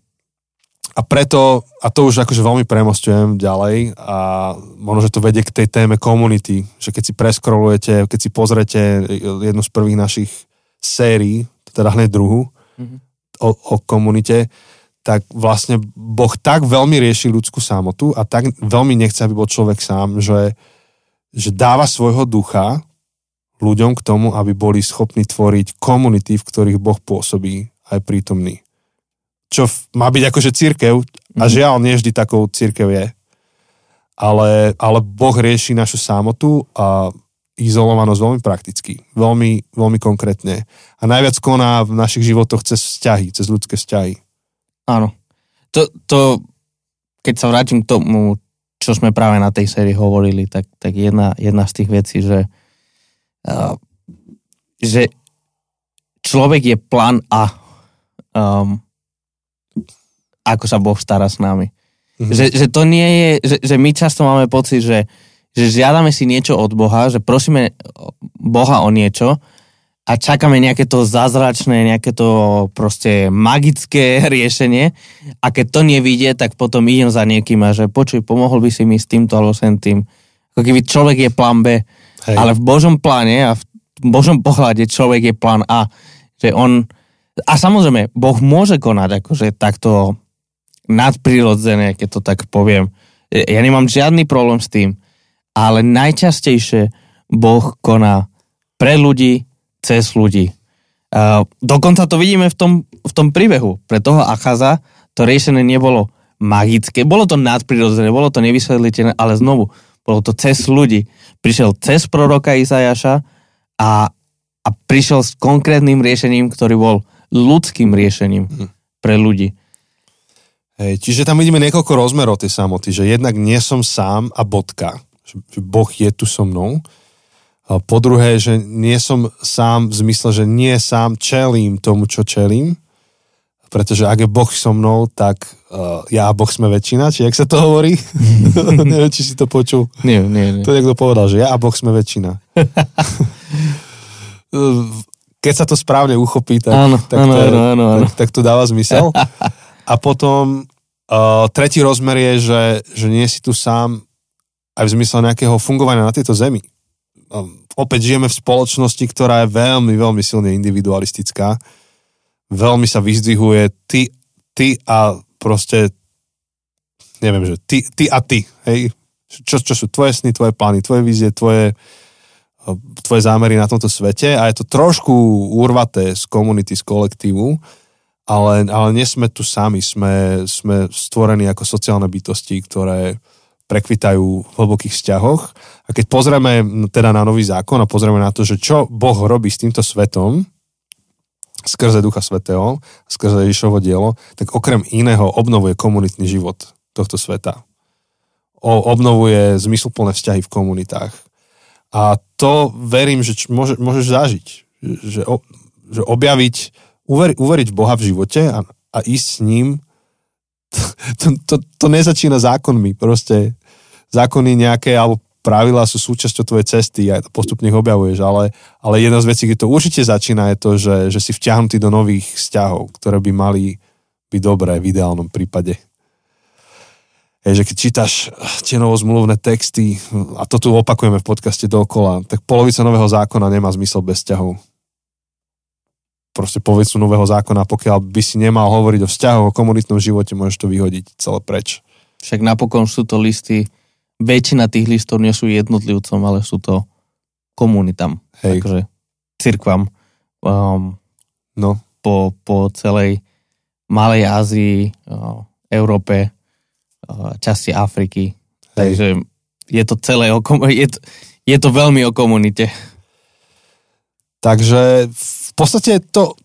A preto, a to už akože veľmi premostujem ďalej a možno, že to vedie k tej téme komunity, že keď si preskrolujete, keď si pozrete jednu z prvých našich sérií, teda hneď druhú, mm-hmm o, o komunite, tak vlastne Boh tak veľmi rieši ľudskú samotu a tak veľmi nechce, aby bol človek sám, že, že dáva svojho ducha ľuďom k tomu, aby boli schopní tvoriť komunity, v ktorých Boh pôsobí aj prítomný. Čo má byť akože církev a mhm. žiaľ, nie vždy takou církev je. Ale, ale Boh rieši našu samotu a izolovanosť veľmi prakticky, veľmi, veľmi konkrétne. A najviac koná v našich životoch cez vzťahy, cez ľudské vzťahy. Áno. To, to keď sa vrátim k tomu, čo sme práve na tej sérii hovorili, tak, tak jedna, jedna z tých vecí, že, uh, že človek je plán A. Um, ako sa Boh stará s nami. Mm-hmm. Že, že to nie je, že, že my často máme pocit, že že žiadame si niečo od Boha, že prosíme Boha o niečo a čakáme nejaké to zázračné, nejaké to proste magické [LAUGHS] riešenie a keď to nevidie, tak potom idem za niekým a že počuj, pomohol by si mi s týmto alebo sem tým. Ako keby človek je plán B, Hej. ale v Božom pláne a v Božom pohľade človek je plán A. Že on, a samozrejme, Boh môže konať akože takto nadprirodzené, keď to tak poviem, Ja nemám žiadny problém s tým, ale najčastejšie Boh koná pre ľudí, cez ľudí. Uh, dokonca to vidíme v tom, v tom príbehu. Pre toho Achaza to riešenie nebolo magické, bolo to nadprirodzené, bolo to nevysvetliteľné, ale znovu, bolo to cez ľudí. Prišiel cez proroka Izajaša a, a prišiel s konkrétnym riešením, ktorý bol ľudským riešením hm. pre ľudí. Hej, čiže tam vidíme niekoľko rozmerov tej samoty, že jednak nie som sám a bodka, že Boh je tu so mnou. A po druhé, že nie som sám v zmysle, že nie sám čelím tomu, čo čelím, pretože ak je Boh so mnou, tak uh, ja a Boh sme väčšina, či jak sa to hovorí? [LAUGHS] Neviem, či si to počul. Nie, nie, nie. To niekto povedal, že ja a Boh sme väčšina. [LAUGHS] Keď sa to správne uchopí, tak, áno, tak, áno, to, áno, áno, áno. Tak, tak to dáva zmysel. [LAUGHS] A potom uh, tretí rozmer je, že, že nie si tu sám aj v zmysle nejakého fungovania na tejto zemi. Um, opäť žijeme v spoločnosti, ktorá je veľmi, veľmi silne individualistická. Veľmi sa vyzdvihuje ty, ty a proste neviem, že ty, ty a ty, hej, čo, čo sú tvoje sny, tvoje plány, tvoje vízie, tvoje, tvoje zámery na tomto svete. A je to trošku urvaté z komunity, z kolektívu, ale, ale nie sme tu sami, sme, sme stvorení ako sociálne bytosti, ktoré prekvitajú v hlbokých vzťahoch. A keď pozrieme teda na nový zákon a pozrieme na to, že čo Boh robí s týmto svetom, skrze Ducha Svetého, skrze Ježišovo dielo, tak okrem iného obnovuje komunitný život tohto sveta. O, obnovuje zmysluplné vzťahy v komunitách. A to verím, že môže, môžeš zažiť. Že, že objaviť, uveri, uveriť v Boha v živote a, a ísť s ním, to, to, to nezačína zákonmi. Proste zákony nejaké, alebo pravidlá sú súčasťou tvojej cesty a postupne ich objavuješ, ale, ale jedna z vecí, kde to určite začína, je to, že, že si vťahnutý do nových vzťahov, ktoré by mali byť dobré v ideálnom prípade. Je, že keď čítaš tie novozmluvné texty, a to tu opakujeme v podcaste dokola, tak polovica nového zákona nemá zmysel bez vzťahov. Proste polovicu nového zákona, pokiaľ by si nemal hovoriť o vzťahoch, o komunitnom živote, môžeš to vyhodiť celé preč. Však napokon sú to listy väčšina tých listov nie sú jednotlivcom, ale sú to komunitám. Hej. Takže cirkvam um, no. po, po celej Malej Ázii, uh, Európe, uh, časti Afriky. Hej. Takže je to celé o je to, je to veľmi o komunite. Takže v podstate to,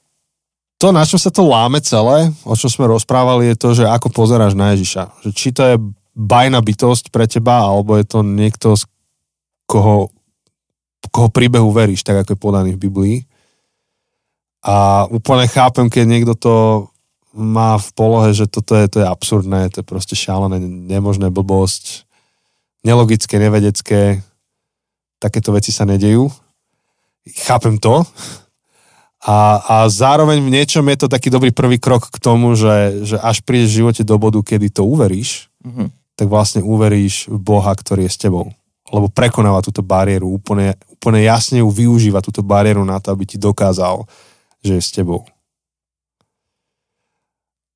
to, na čom sa to láme celé, o čom sme rozprávali, je to, že ako pozeráš na Ježiša. Že či to je bajná bytosť pre teba, alebo je to niekto, z koho, koho príbehu veríš, tak ako je podaný v Biblii. A úplne chápem, keď niekto to má v polohe, že toto je, to je absurdné, to je proste šialené, nemožné blbosť, nelogické, nevedecké, takéto veci sa nedejú. Chápem to. A, a zároveň v niečom je to taký dobrý prvý krok k tomu, že, že až prídeš v živote do bodu, kedy to uveríš, mm-hmm tak vlastne uveríš v Boha, ktorý je s tebou. Lebo prekonáva túto bariéru, úplne, úplne jasne ju využíva túto bariéru na to, aby ti dokázal, že je s tebou.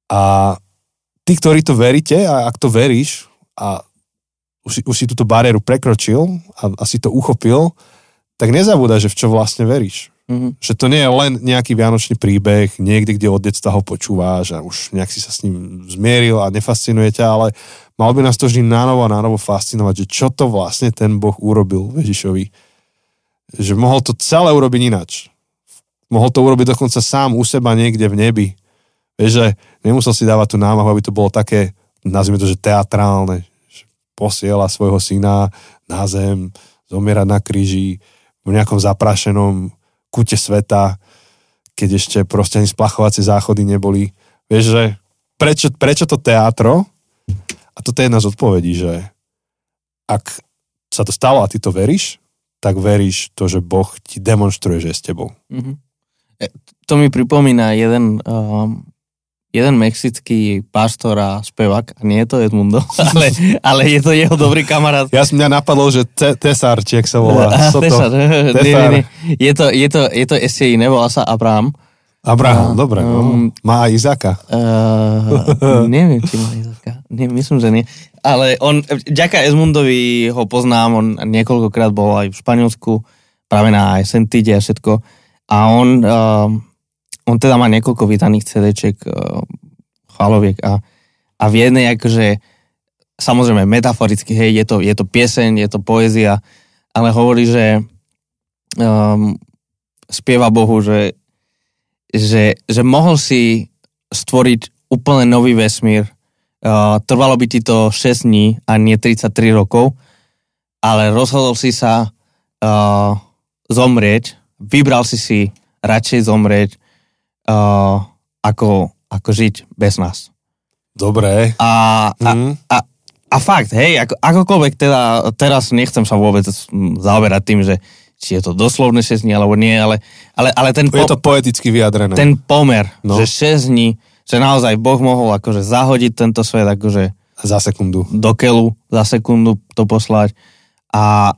A tí, ktorí to veríte, a ak to veríš a už si, už si túto bariéru prekročil a, a si to uchopil, tak nezabúda, že v čo vlastne veríš. Mm-hmm. Že to nie je len nejaký vianočný príbeh, niekde, kde od detstva ho počúváš a už nejak si sa s ním zmieril a nefascinuje ťa, ale mal by nás to vždy nánovo a nánovo fascinovať, že čo to vlastne ten Boh urobil Ježišovi. Že mohol to celé urobiť inač. Mohol to urobiť dokonca sám u seba niekde v nebi. Vieš, že nemusel si dávať tú námahu, aby to bolo také, nazvime to, že teatrálne. Že posiela svojho syna na zem, zomierať na kríži, v nejakom zaprašenom kúte sveta, keď ešte proste ani splachovacie záchody neboli. Vieš, že prečo, prečo to teatro? A toto je jedna z odpovedí, že ak sa to stalo a ty to veríš, tak veríš to, že Boh ti demonstruje, že je s tebou. Mm-hmm. To mi pripomína jeden um, jeden mexický pastor a spevák, a nie je to Edmundo, [LAUGHS] ale, ale je to jeho dobrý kamarát. Ja som mňa napadlo, že te, Tesar, či sa volá. Ah, Tesar. Tesar. Nie, nie, nie. Je, to, je, to, je to ešte iné, volá sa Abraham. Abraham, uh, dobre. Um, má aj Izaka. Uh, [LAUGHS] neviem, či má Izaka. Nie, myslím, že nie. Ale on, ďaká Esmundovi ho poznám, on niekoľkokrát bol aj v Španielsku, práve na Sentide a všetko. A on, uh, on teda má niekoľko vydaných CD-ček uh, chvaloviek a, a v jednej akože, samozrejme metaforicky, hej, je to, je to pieseň, je to poézia, ale hovorí, že um, spieva Bohu, že, že, že mohol si stvoriť úplne nový vesmír, Uh, trvalo by ti to 6 dní a nie 33 rokov, ale rozhodol si sa uh, zomrieť, vybral si si radšej zomrieť, uh, ako, ako žiť bez nás. Dobre. A, a, mm. a, a fakt, hej, ako, akokoľvek teda, teraz nechcem sa vôbec zaoberať tým, že či je to doslovne 6 dní, alebo nie, ale, ale, ale ten... Po, je to poeticky vyjadrené. Ten pomer, no. že 6 dní že naozaj Boh mohol akože zahodiť tento svet akože za sekundu. Do keľu za sekundu to poslať a,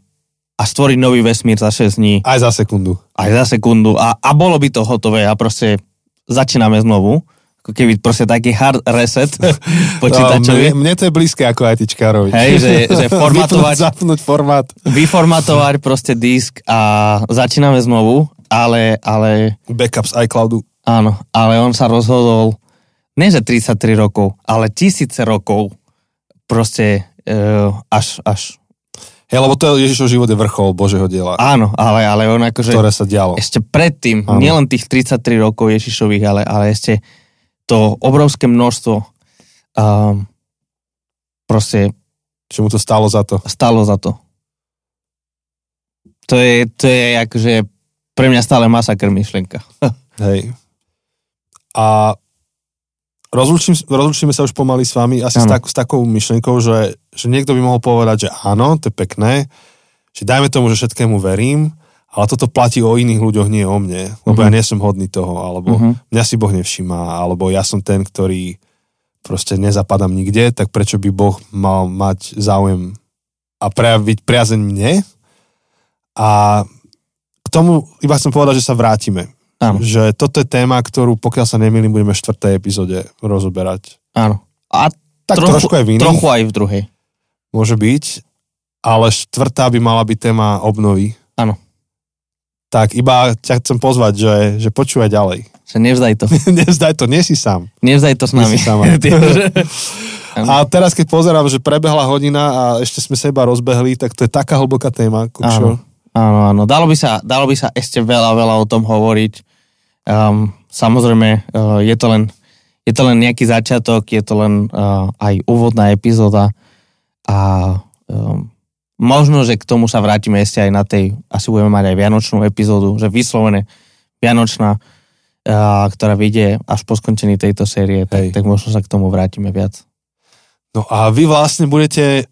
a stvoriť nový vesmír za 6 dní. Aj za sekundu. Aj za sekundu a, a bolo by to hotové a proste začíname znovu ako keby proste taký hard reset [LAUGHS] počítačový. No, mne, mne to je blízke ako ITčkárovi. Hej, že, že [LAUGHS] formatovať, zapnúť formát. Vyformatovať proste disk a začíname znovu, ale... ale Backup z iCloudu. Áno, ale on sa rozhodol nie že 33 rokov, ale tisíce rokov proste uh, až, až Hej, lebo to je Ježišov život je vrchol Božieho diela. Áno, ale, ale on akože... Ktoré sa dialo. Ešte predtým, áno. nielen tých 33 rokov Ježišových, ale, ale ešte to obrovské množstvo um, proste... Čo mu to stalo za to? Stalo za to. To je, to je akože pre mňa stále masakr myšlienka. [LAUGHS] Hej. A rozlučím, rozlučíme sa už pomaly s vami asi s, tak, s takou myšlienkou, že, že niekto by mohol povedať, že áno, to je pekné, že dajme tomu, že všetkému verím, ale toto platí o iných ľuďoch, nie o mne, lebo uh-huh. ja nie som hodný toho, alebo uh-huh. mňa si Boh nevšíma, alebo ja som ten, ktorý proste nezapadám nikde, tak prečo by Boh mal mať záujem a prejaviť priazeň mne? A k tomu iba chcem povedať, že sa vrátime. Áno. Že toto je téma, ktorú, pokiaľ sa nemýlim, budeme v štvrtej epizóde rozoberať. Áno. A tak trochu, trošku aj v iných. Trochu aj v druhej. Môže byť, ale štvrtá by mala byť téma obnovy. Áno. Tak iba ťa chcem pozvať, že, že počúvaj ďalej. [LAUGHS] Že nevzdaj to. [LAUGHS] nevzdaj to, nie si sám. Nevzdaj to s nami. [LAUGHS] a teraz, keď pozerám, že prebehla hodina a ešte sme sa iba rozbehli, tak to je taká hlboká téma. Áno. Áno, áno. Dalo by, sa, dalo by sa ešte veľa, veľa o tom hovoriť. Um, samozrejme, uh, je, to len, je to len nejaký začiatok, je to len uh, aj úvodná epizóda a um, možno, že k tomu sa vrátime ešte aj na tej, asi budeme mať aj vianočnú epizódu, že vyslovene vianočná, uh, ktorá vyjde až po skončení tejto série, tak, tak možno sa k tomu vrátime viac. No a vy vlastne budete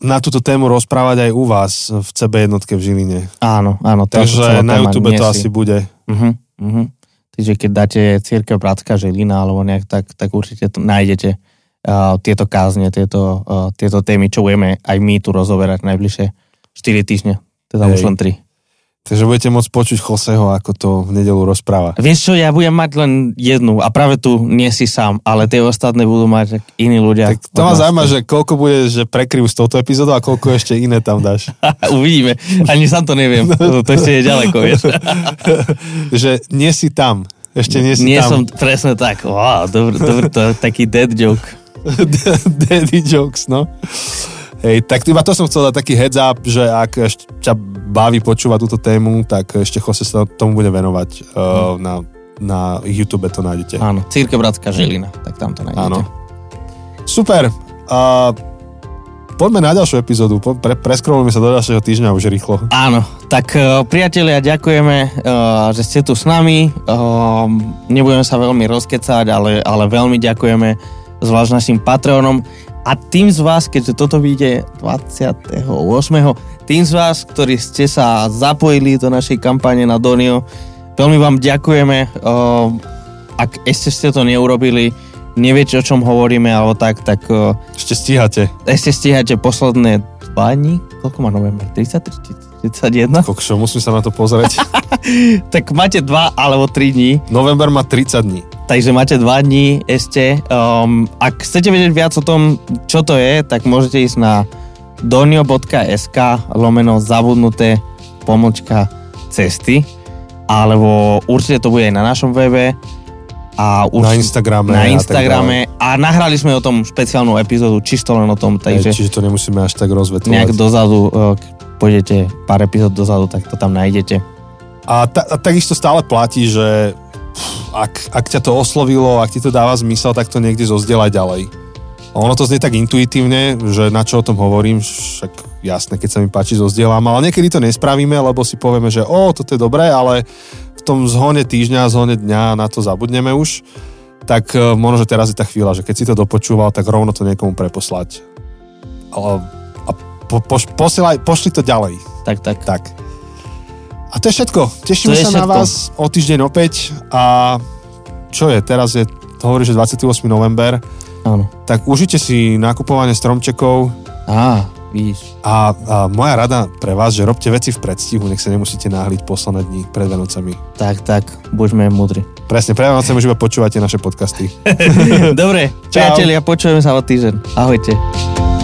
na túto tému rozprávať aj u vás v CB jednotke v Žiline. Áno, áno. Takže na YouTube to asi bude. Uh-huh, uh-huh. Takže keď dáte Církev Bratská Žilina alebo nejak tak, tak určite to nájdete uh, tieto kázne, tieto, uh, tieto témy, čo budeme aj my tu rozoberať najbližšie 4 týždne, teda Hej. už len 3. Takže budete môcť počuť Joseho, ako to v nedelu rozpráva. Vieš čo, ja budem mať len jednu a práve tu nie si sám, ale tie ostatné budú mať iní ľudia. Tak to ma zaujíma, že koľko bude, že prekryjú s touto epizódou a koľko ešte iné tam dáš. [LAUGHS] Uvidíme. Ani sám to neviem. To, [LAUGHS] to ešte je ďaleko, vieš. [LAUGHS] že nie si tam. Ešte nie si nie tam. som presne tak. Wow, dobrý, dobrý, to taký dead joke. Daddy jokes, no. Hej, tak iba to som chcel dať taký heads up, že ak ťa baví počúvať túto tému, tak ešte Jose sa tomu bude venovať uh, na, na YouTube to nájdete. Áno, Círke Bratská Žilina, tak tam to nájdete. Áno. Super. Uh, poďme na ďalšiu epizódu. Pre, preskrolujeme sa do ďalšieho týždňa už rýchlo. Áno, tak uh, priatelia, ďakujeme, uh, že ste tu s nami. Uh, nebudeme sa veľmi rozkecať, ale, ale veľmi ďakujeme zvlášť našim Patreonom. A tým z vás, keďže toto vyjde 28. Tým z vás, ktorí ste sa zapojili do našej kampane na Donio, veľmi vám ďakujeme. Ak ešte ste to neurobili, neviete, o čom hovoríme, alebo tak, tak... Ešte stíhate. Ešte stíhate posledné dva dní? Koľko má november? 33? 31? Kokšo, musím sa na to pozrieť. [LAUGHS] tak máte dva alebo tri dní. November má 30 dní. Takže máte dva dní ešte. Um, ak chcete vedieť viac o tom, čo to je, tak môžete ísť na donio.sk lomeno zabudnuté pomočka cesty alebo určite to bude aj na našom webe a už na Instagrame. Na Instagrame a, a nahrali sme o tom špeciálnu epizódu čisto len o tom, takže... Čiže to nemusíme až tak rozvetovať. Nejak dozadu, e, pôjdete pár epizód dozadu, tak to tam nájdete. A, ta, a takisto stále platí, že ak, ak ťa to oslovilo, ak ti to dáva zmysel, tak to niekde zozdielaj ďalej. Ono to znie tak intuitívne, že na čo o tom hovorím, však jasné, keď sa mi páči, zozdielam, ale niekedy to nespravíme, lebo si povieme, že o, toto je dobré, ale v tom zhone týždňa, zhone dňa na to zabudneme už, tak e, možno, že teraz je tá chvíľa, že keď si to dopočúval, tak rovno to niekomu preposlať. A, a po, po, posielaj, pošli to ďalej. Tak, tak. Tak. A to je všetko. Tešíme sa všetko. na vás o týždeň opäť a čo je, teraz je, to hovorí, že 28. november, Áno. Tak užite si nakupovanie stromčekov. Á, vidíš. A, a moja rada pre vás, že robte veci v predstihu, nech sa nemusíte náhliť posledné dní pred Vianocami. Tak, tak, buďme mudri. Presne, pred Vianocami už iba počúvate naše podcasty. [LAUGHS] [LAUGHS] Dobre, priatelia, počujeme sa o týždeň. Ahojte.